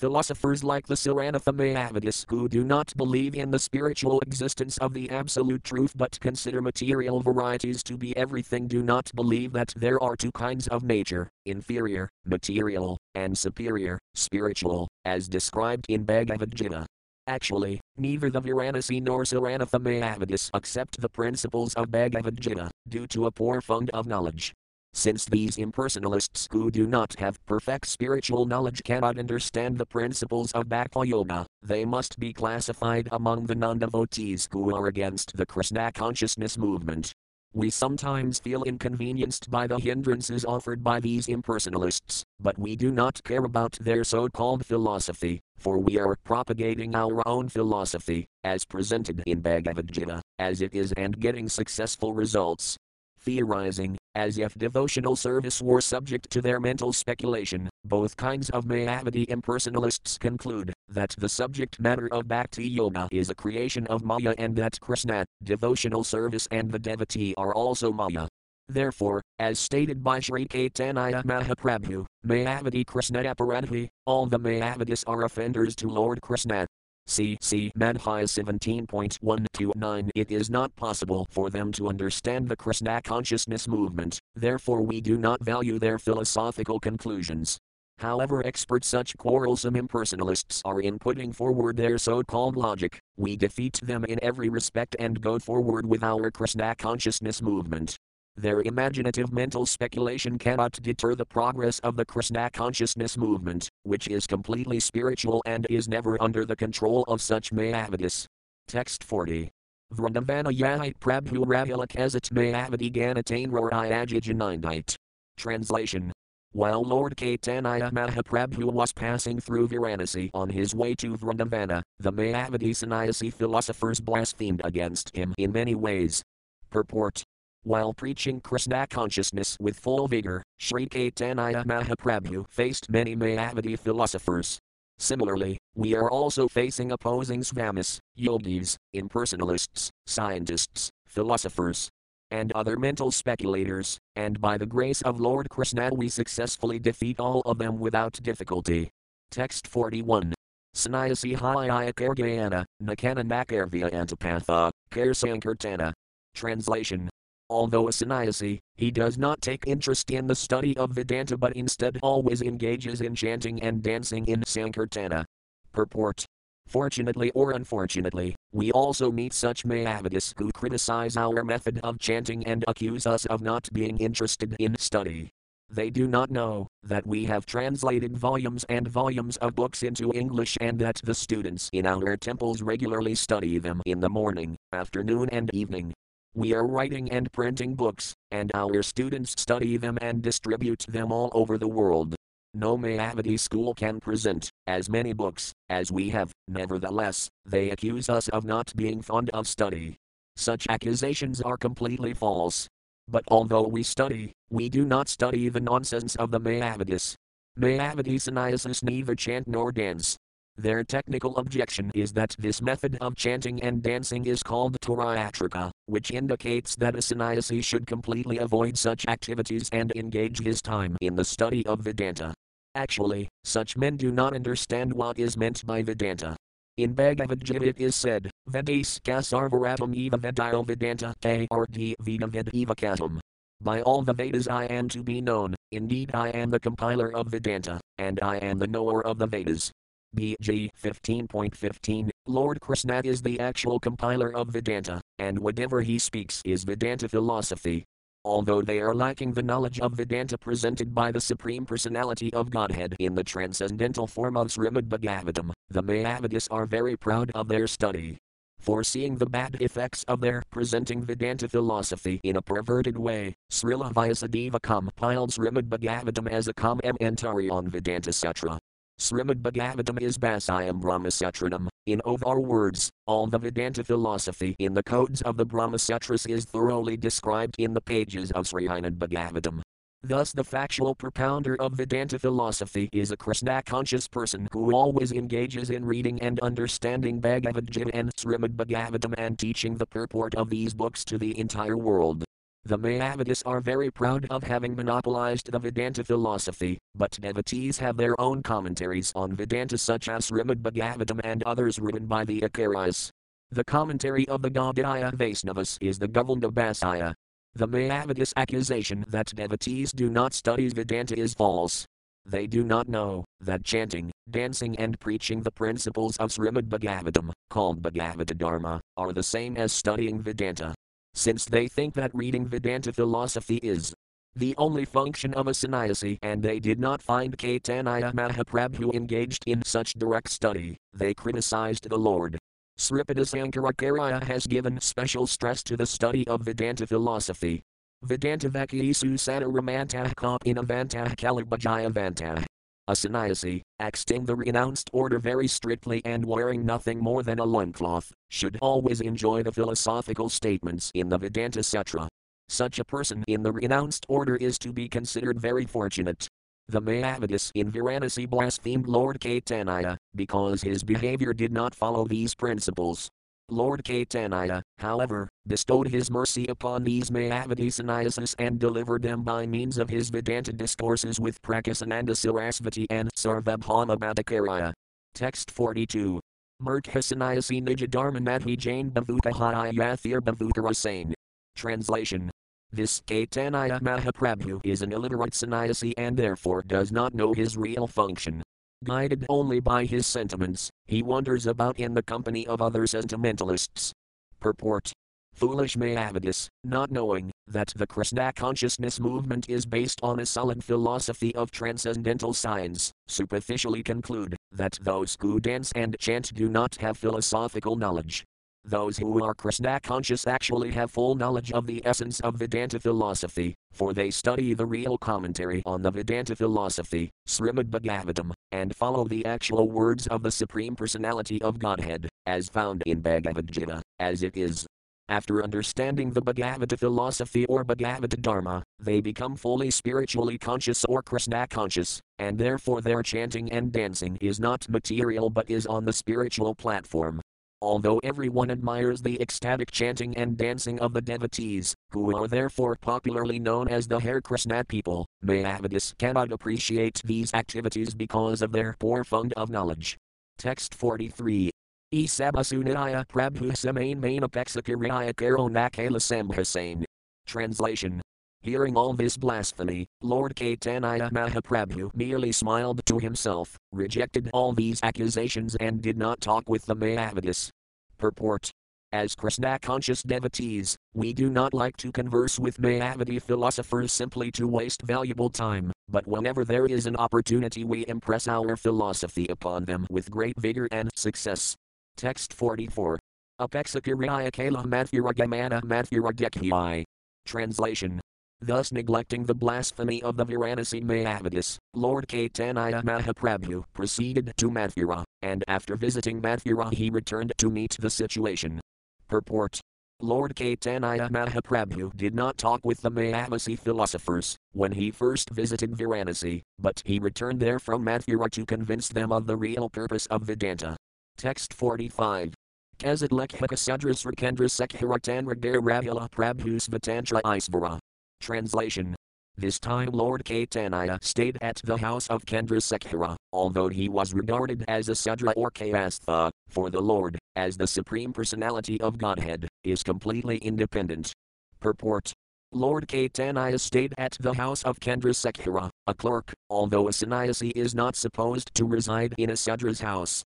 A: Philosophers like the Saranatha Mayavadis who do not believe in the spiritual existence of the absolute truth but consider material varieties to be everything do not believe that there are two kinds of nature, inferior, material, and superior, spiritual, as described in Bhagavad Gita. Actually, neither the Varanasi nor Saranatha Mayavadis accept the principles of Bhagavad Gita, due to a poor fund of knowledge. Since these impersonalists who do not have perfect spiritual knowledge cannot understand the principles of Bhakti Yoga, they must be classified among the non devotees who are against the Krishna consciousness movement. We sometimes feel inconvenienced by the hindrances offered by these impersonalists, but we do not care about their so called philosophy, for we are propagating our own philosophy, as presented in Bhagavad Gita, as it is and getting successful results theorizing, as if devotional service were subject to their mental speculation. Both kinds of Mayavadi impersonalists conclude that the subject matter of Bhakti Yoga is a creation of Maya and that Krishna, devotional service, and the devotee are also Maya. Therefore, as stated by Sri Caitanya Mahaprabhu, Mayavadi Krishna Aparadhi, all the Mayavadis are offenders to Lord Krishna, See Madhya 17.129 It is not possible for them to understand the Krishna consciousness movement, therefore we do not value their philosophical conclusions. However expert such quarrelsome impersonalists are in putting forward their so-called logic, we defeat them in every respect and go forward with our Krishna consciousness movement. Their imaginative mental speculation cannot deter the progress of the Krishna consciousness movement, which is completely spiritual and is never under the control of such Mayavadis. Text 40. Vrindavana Yahit Prabhu Ravilakazat Mayavadi Ganatain Roriajajanindite. Translation. While Lord Caitanya Mahaprabhu was passing through Varanasi on his way to Vrindavana, the Mayavadi sannyasi philosophers blasphemed against him in many ways. Purport while preaching Krishna consciousness with full vigor, Sri Caitanya Mahaprabhu faced many Mayavadi philosophers. Similarly, we are also facing opposing svamis, yogis, impersonalists, scientists, philosophers, and other mental speculators, and by the grace of Lord Krishna we successfully defeat all of them without difficulty. Text 41. Sannyasi Hyakargayana, Nakana Nakarvya Antipatha, Kar Translation Although a sannyasi, he does not take interest in the study of Vedanta but instead always engages in chanting and dancing in Sankirtana. Purport Fortunately or unfortunately, we also meet such Mayavadis who criticize our method of chanting and accuse us of not being interested in study. They do not know that we have translated volumes and volumes of books into English and that the students in our temples regularly study them in the morning, afternoon, and evening. We are writing and printing books, and our students study them and distribute them all over the world. No Mayavadi school can present as many books as we have, nevertheless, they accuse us of not being fond of study. Such accusations are completely false. But although we study, we do not study the nonsense of the Mayavadis. Mayavadi sannyasis neither chant nor dance. Their technical objection is that this method of chanting and dancing is called Tauryatrika, which indicates that a sannyasi should completely avoid such activities and engage his time in the study of Vedanta. Actually, such men do not understand what is meant by Vedanta. In Bhagavad Gita it is said, Vedaska sarvaratam eva vedayo vedanta arti veda ved eva katam. By all the Vedas I am to be known, indeed I am the compiler of Vedanta, and I am the knower of the Vedas. BG 15.15 Lord Krishna is the actual compiler of Vedanta, and whatever he speaks is Vedanta philosophy. Although they are lacking the knowledge of Vedanta presented by the Supreme Personality of Godhead in the transcendental form of Srimad Bhagavatam, the Mayavadis are very proud of their study. Foreseeing the bad effects of their presenting Vedanta philosophy in a perverted way, Srila Vyasadeva compiled Srimad Bhagavatam as a commentary on Vedanta Sutra. Srimad Bhagavatam is Bhasayam Brahmasutranam. In other words, all the Vedanta philosophy in the codes of the Brahmasutras is thoroughly described in the pages of Srimad Bhagavatam. Thus, the factual propounder of Vedanta philosophy is a Krishna conscious person who always engages in reading and understanding Bhagavad Gita and Srimad Bhagavatam and teaching the purport of these books to the entire world. The Mayavadis are very proud of having monopolized the Vedanta philosophy, but devotees have their own commentaries on Vedanta such as Srimad Bhagavatam and others written by the Acharyas. The commentary of the Gaudiya Vaisnavas is the Govinda Bhasya. The Mayavadis accusation that devotees do not study Vedanta is false. They do not know that chanting, dancing, and preaching the principles of Srimad Bhagavatam, called Bhagavata Dharma, are the same as studying Vedanta since they think that reading Vedanta philosophy is the only function of a sannyasi and they did not find Caitanya Mahaprabhu engaged in such direct study, they criticized the Lord. Sripada Sankaracharya has given special stress to the study of Vedanta philosophy. Vedanta Vakyasu Sanaramantah Kapinavantah Kalabhajayavantah a sannyasi, acting the renounced order very strictly and wearing nothing more than a loincloth, should always enjoy the philosophical statements in the Vedanta Sutra. Such a person in the renounced order is to be considered very fortunate. The Mayavadis in Varanasi blasphemed Lord Caitanya because his behavior did not follow these principles. Lord Caitanya, however, bestowed his mercy upon these Mayavadi sannyasis and delivered them by means of his Vedanta discourses with Prakasananda Sarasvati and Sarvabhauma Bhattacharya. Text 42. Murkha sannyasi Nijadharma Madhi Jain Bhavukahaya Yathir Bhavukarasain. Translation. This Caitanya Mahaprabhu is an illiterate sannyasi and therefore does not know his real function. Guided only by his sentiments, he wanders about in the company of other sentimentalists. Purport Foolish Mayavadis, not knowing that the Krishna consciousness movement is based on a solid philosophy of transcendental science, superficially conclude that those who dance and chant do not have philosophical knowledge. Those who are Krishna conscious actually have full knowledge of the essence of Vedanta philosophy, for they study the real commentary on the Vedanta philosophy, Srimad Bhagavatam, and follow the actual words of the Supreme Personality of Godhead, as found in Bhagavad Gita, as it is. After understanding the Bhagavata philosophy or Bhagavata Dharma, they become fully spiritually conscious or Krishna conscious, and therefore their chanting and dancing is not material but is on the spiritual platform. Although everyone admires the ecstatic chanting and dancing of the devotees, who are therefore popularly known as the Hare Krishna people, Mayavadis cannot appreciate these activities because of their poor fund of knowledge. Text 43. Isabasunaya Prabhu Samain Manapexakiraya Karonakala Sambhasain. Translation Hearing all this blasphemy, Lord Caitanya Mahaprabhu merely smiled to himself, rejected all these accusations, and did not talk with the Mayavadis. Purport as Krishna conscious devotees, we do not like to converse with Mayavadi philosophers simply to waste valuable time, but whenever there is an opportunity, we impress our philosophy upon them with great vigor and success. Text 44. Apexakiraya Kala Mathuragamana Mathuragekhi. Translation thus neglecting the blasphemy of the Varanasi Mayavadis, Lord Caitanya Mahaprabhu proceeded to Mathura, and after visiting Mathura he returned to meet the situation. Purport Lord Caitanya Mahaprabhu did not talk with the Mayavadi philosophers when he first visited Varanasi, but he returned there from Mathura to convince them of the real purpose of Vedanta. Text 45. Kazat Lekhika Sudras Rakendra Sekhiratanradare Ravila Prabhus Vatantra Isvara. Translation this time Lord Caitanya stayed at the house of Chandrasekhara, although he was regarded as a Sudra or Kayastha, for the Lord, as the Supreme Personality of Godhead, is completely independent. Purport Lord Caitanya stayed at the house of Chandrasekhara, a clerk, although a sannyasi is not supposed to reside in a Sudra's house.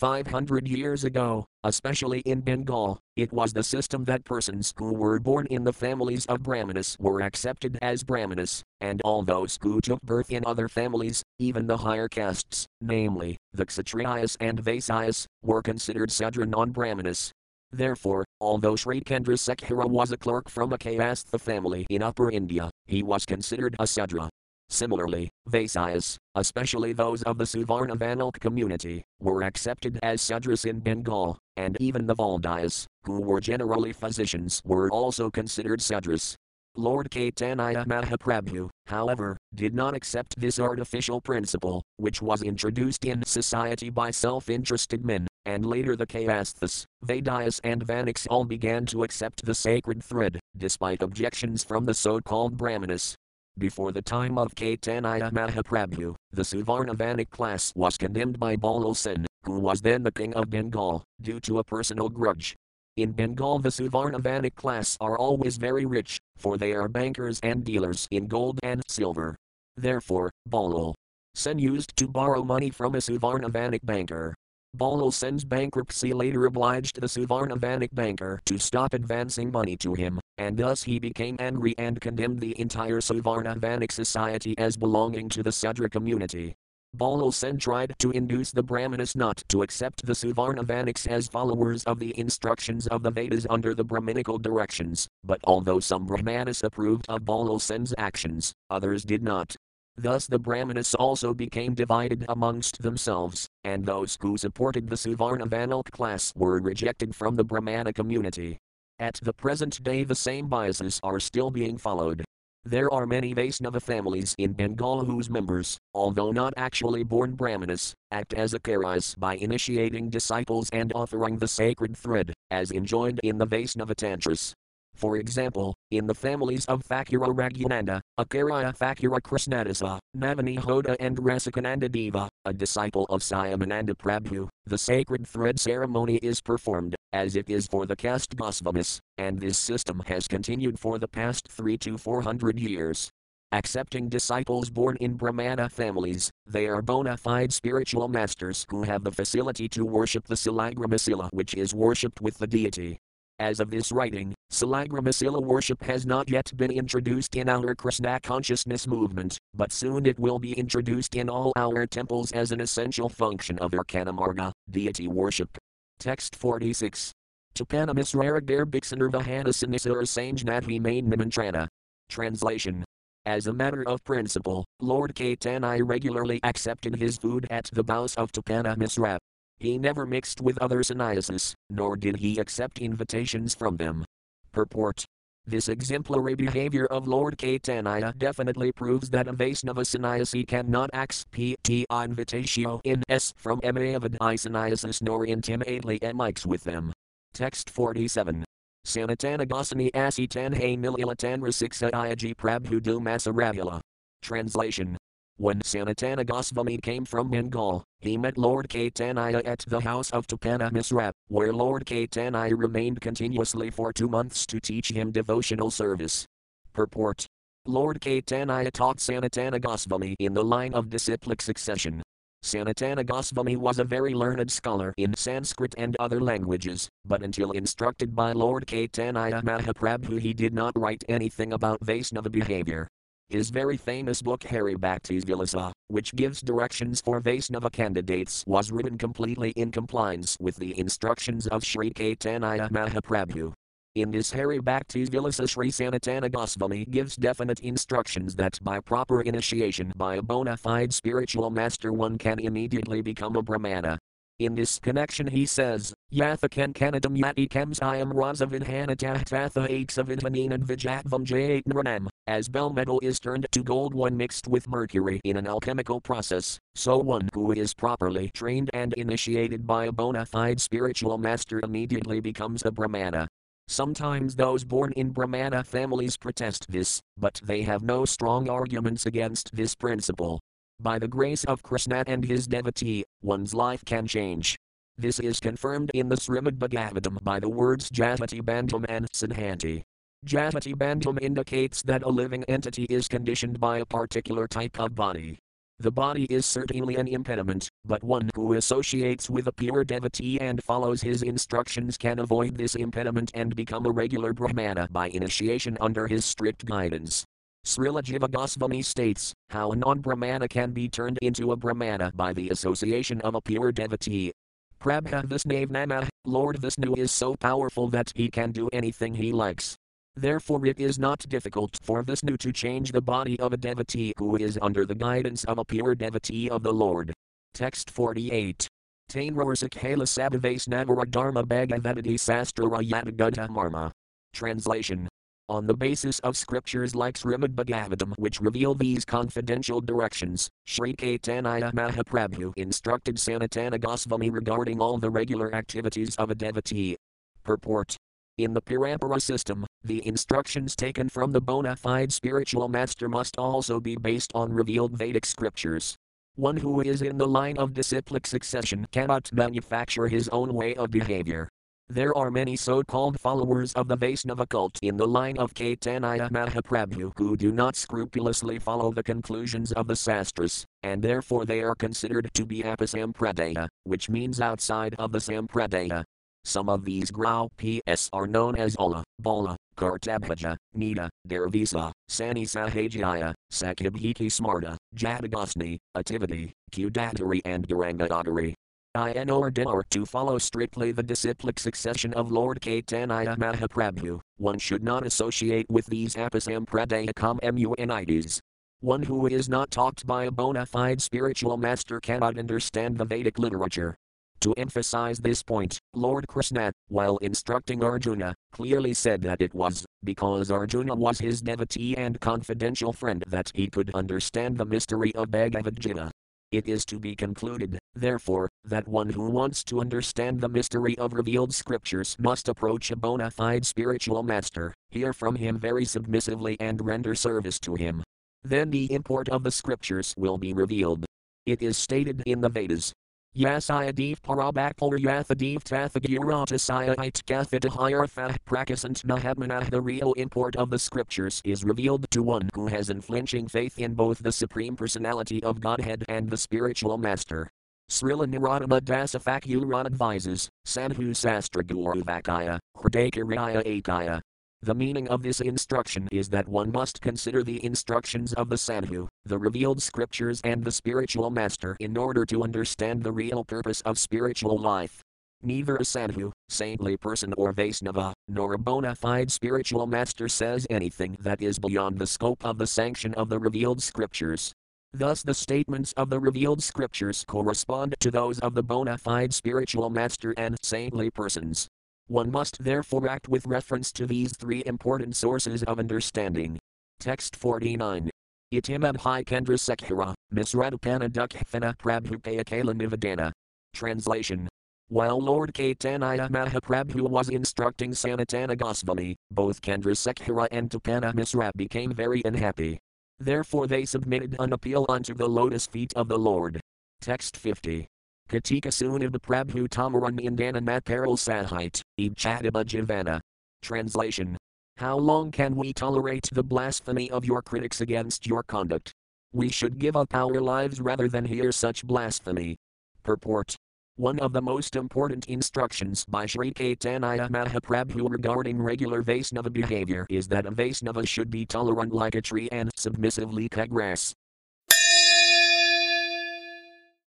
A: 500 years ago, especially in Bengal, it was the system that persons who were born in the families of Brahmanas were accepted as Brahmanas, and all those who took birth in other families, even the higher castes, namely, the Kshatriyas and Vaisyas, were considered Sudra non Brahmanas. Therefore, although Sri Chandrasekhara was a clerk from a Kayastha family in Upper India, he was considered a Sudra. Similarly, Vaisyas, especially those of the Suvarna Vanik community, were accepted as Sudras in Bengal, and even the Vaidiyas, who were generally physicians, were also considered Sudras. Lord Caitanya Mahaprabhu, however, did not accept this artificial principle, which was introduced in society by self interested men, and later the Kayasthas, Vaidiyas, and Vaniks all began to accept the sacred thread, despite objections from the so called Brahmanas. Before the time of Caitanya Mahaprabhu, the Suvarnavanik class was condemned by Baul Sen, who was then the king of Bengal, due to a personal grudge. In Bengal, the Suvarnavanik class are always very rich, for they are bankers and dealers in gold and silver. Therefore, Baul Sen used to borrow money from a Suvarnavanik banker, Baul Sen's bankruptcy later obliged the Suvarnavanik banker to stop advancing money to him, and thus he became angry and condemned the entire Suvarnavanik society as belonging to the Sudra community. Baul Sen tried to induce the Brahmanas not to accept the Suvarnavaniks as followers of the instructions of the Vedas under the Brahminical directions, but although some Brahmanas approved of Baul Sen's actions, others did not. Thus the Brahmanas also became divided amongst themselves, and those who supported the Suvarnavanik class were rejected from the Brahmana community. At the present day, the same biases are still being followed. There are many Vaisnava families in Bengal whose members, although not actually born Brahmanas, act as acharyas by initiating disciples and offering the sacred thread, as enjoined in the Vaisnava Tantras. For example, in the families of Thakura Raghunanda, Acharya Thakura Krishnadasa, Navani Hoda and Rasikananda Deva, a disciple of Syamananda Prabhu, the sacred thread ceremony is performed, as it is for the caste Gosvamis, and this system has continued for the past three to four hundred years. Accepting disciples born in Brahmana families, they are bona fide spiritual masters who have the facility to worship the Salagramasila which is worshipped with the deity. As of this writing, Salagramasila worship has not yet been introduced in our Krishna consciousness movement, but soon it will be introduced in all our temples as an essential function of Arcanamarga, deity worship. Text 46. Tapana Bixaner Vahana Sinisar Sanjnathi Main Nimantrana. Translation as a matter of principle, Lord Caitanya regularly accepted his food at the house of Tapana Misra. He never mixed with other sannyasis, nor did he accept invitations from them. Purport this exemplary behavior of Lord Caitanya definitely proves that a Vaisnava sannyasi cannot accept invitatio in s from Mayavadi sannyasis nor intimately mix with them. Text 47. Sanatana Gosani Asitan Hay Mililatan Rasiksa Iyaji Prabhu. Translation when Sanatana Goswami came from Bengal, he met Lord Caitanya at the house of Tapana Misra, where Lord Caitanya remained continuously for two months to teach him devotional service. Purport Lord Caitanya taught Sanatana Goswami in the line of disciplic succession. Sanatana Goswami was a very learned scholar in Sanskrit and other languages, but until instructed by Lord Caitanya Mahaprabhu he did not write anything about Vaisnava behavior. His very famous book Hari Bhakti Vilasa, which gives directions for Vaisnava candidates, was written completely in compliance with the instructions of Sri Caitanya Mahaprabhu. In this Hari Bhakti Vilasa Sri Sanatana Goswami gives definite instructions that by proper initiation by a bona fide spiritual master one can immediately become a Brahmana. In this connection he says, Yathakan kanadam yati kemsayam razavidhanatah tatha aksavidhaninad vijatvam jayatnranam. As bell metal is turned to gold when mixed with mercury in an alchemical process, so one who is properly trained and initiated by a bona fide spiritual master immediately becomes a Brahmana. Sometimes those born in Brahmana families protest this, but they have no strong arguments against this principle. By the grace of Krishna and his devotee, one's life can change. This is confirmed in the Srimad Bhagavatam by the words Jatati Bandham and Sanhanti. Jatati Bandham indicates that a living entity is conditioned by a particular type of body. The body is certainly an impediment, but one who associates with a pure devotee and follows his instructions can avoid this impediment and become a regular Brahmana by initiation under his strict guidance. Srila Jiva Goswami states how a non Brahmana can be turned into a Brahmana by the association of a pure devotee. Prabha Visnave Namah, Lord Vishnu is so powerful that he can do anything he likes. Therefore, it is not difficult for Vishnu to change the body of a devotee who is under the guidance of a pure devotee of the Lord. Text 48. Tainrorsak Hala Sabhavas Navara Dharma Bhagavadati Sastra Yadagata Marma. Translation on the basis of scriptures like Srimad Bhagavatam which reveal these confidential directions, Sri Caitanya Mahaprabhu instructed Sanatana Goswami regarding all the regular activities of a devotee. Purport in the Parampara system, the instructions taken from the bona fide spiritual master must also be based on revealed Vedic scriptures. One who is in the line of disciplic succession cannot manufacture his own way of behavior. There are many so called followers of the Vaisnava cult in the line of Caitanya Mahaprabhu who do not scrupulously follow the conclusions of the Sastras, and therefore they are considered to be apasampradaya, which means outside of the sampradaya. Some of these Grau PS are known as Ola, Bala, Kartabhaja, Nita, Dervisa, Sani Sahajaya, Sakibhiki Smarta, Jadagasni, Ativati, Kudatari and Durangadadari. I in order to follow strictly the disciplic succession of Lord Caitanya Mahaprabhu, one should not associate with these apasampradayakam munites. One who is not taught by a bona fide spiritual master cannot understand the Vedic literature. To emphasize this point, Lord Krishna, while instructing Arjuna, clearly said that it was because Arjuna was his devotee and confidential friend that he could understand the mystery of Bhagavad Gita. It is to be concluded, therefore, that one who wants to understand the mystery of revealed scriptures must approach a bona fide spiritual master, hear from him very submissively, and render service to him. Then the import of the scriptures will be revealed. It is stated in the Vedas Yasayadev Parabakpur Yathadev Tathagiratasaya Itkathitahayarthah Prakasant Mahatmanah The real import of the scriptures is revealed to one who has unflinching faith in both the Supreme Personality of Godhead and the spiritual Master. Srila Narottama Dasafakuran advises, Sadhu Sastra Guru Vakaya, Hridakariya Akaya, the meaning of this instruction is that one must consider the instructions of the sadhu, the revealed scriptures, and the spiritual master in order to understand the real purpose of spiritual life. Neither a sadhu, saintly person, or Vaisnava, nor a bona fide spiritual master says anything that is beyond the scope of the sanction of the revealed scriptures. Thus, the statements of the revealed scriptures correspond to those of the bona fide spiritual master and saintly persons. One must therefore act with reference to these three important sources of understanding. Text 49. Itimam hi kendra sekhara, misradupana dukhfana prabhupayakala nivadana. Translation. While Lord Caitanya Mahaprabhu was instructing Sanatana Goswami, both Chandrasekhara and Tapana Misra became very unhappy. Therefore they submitted an appeal unto the lotus feet of the Lord. Text 50. Katika Sunab Prabhu Tamaran Indana Matparal Sahite, Ibchadaba Jivana. Translation How long can we tolerate the blasphemy of your critics against your conduct? We should give up our lives rather than hear such blasphemy. Purport one of the most important instructions by Sri Caitanya Mahaprabhu regarding regular Vaisnava behavior is that a Vaisnava should be tolerant like a tree and submissively cut grass.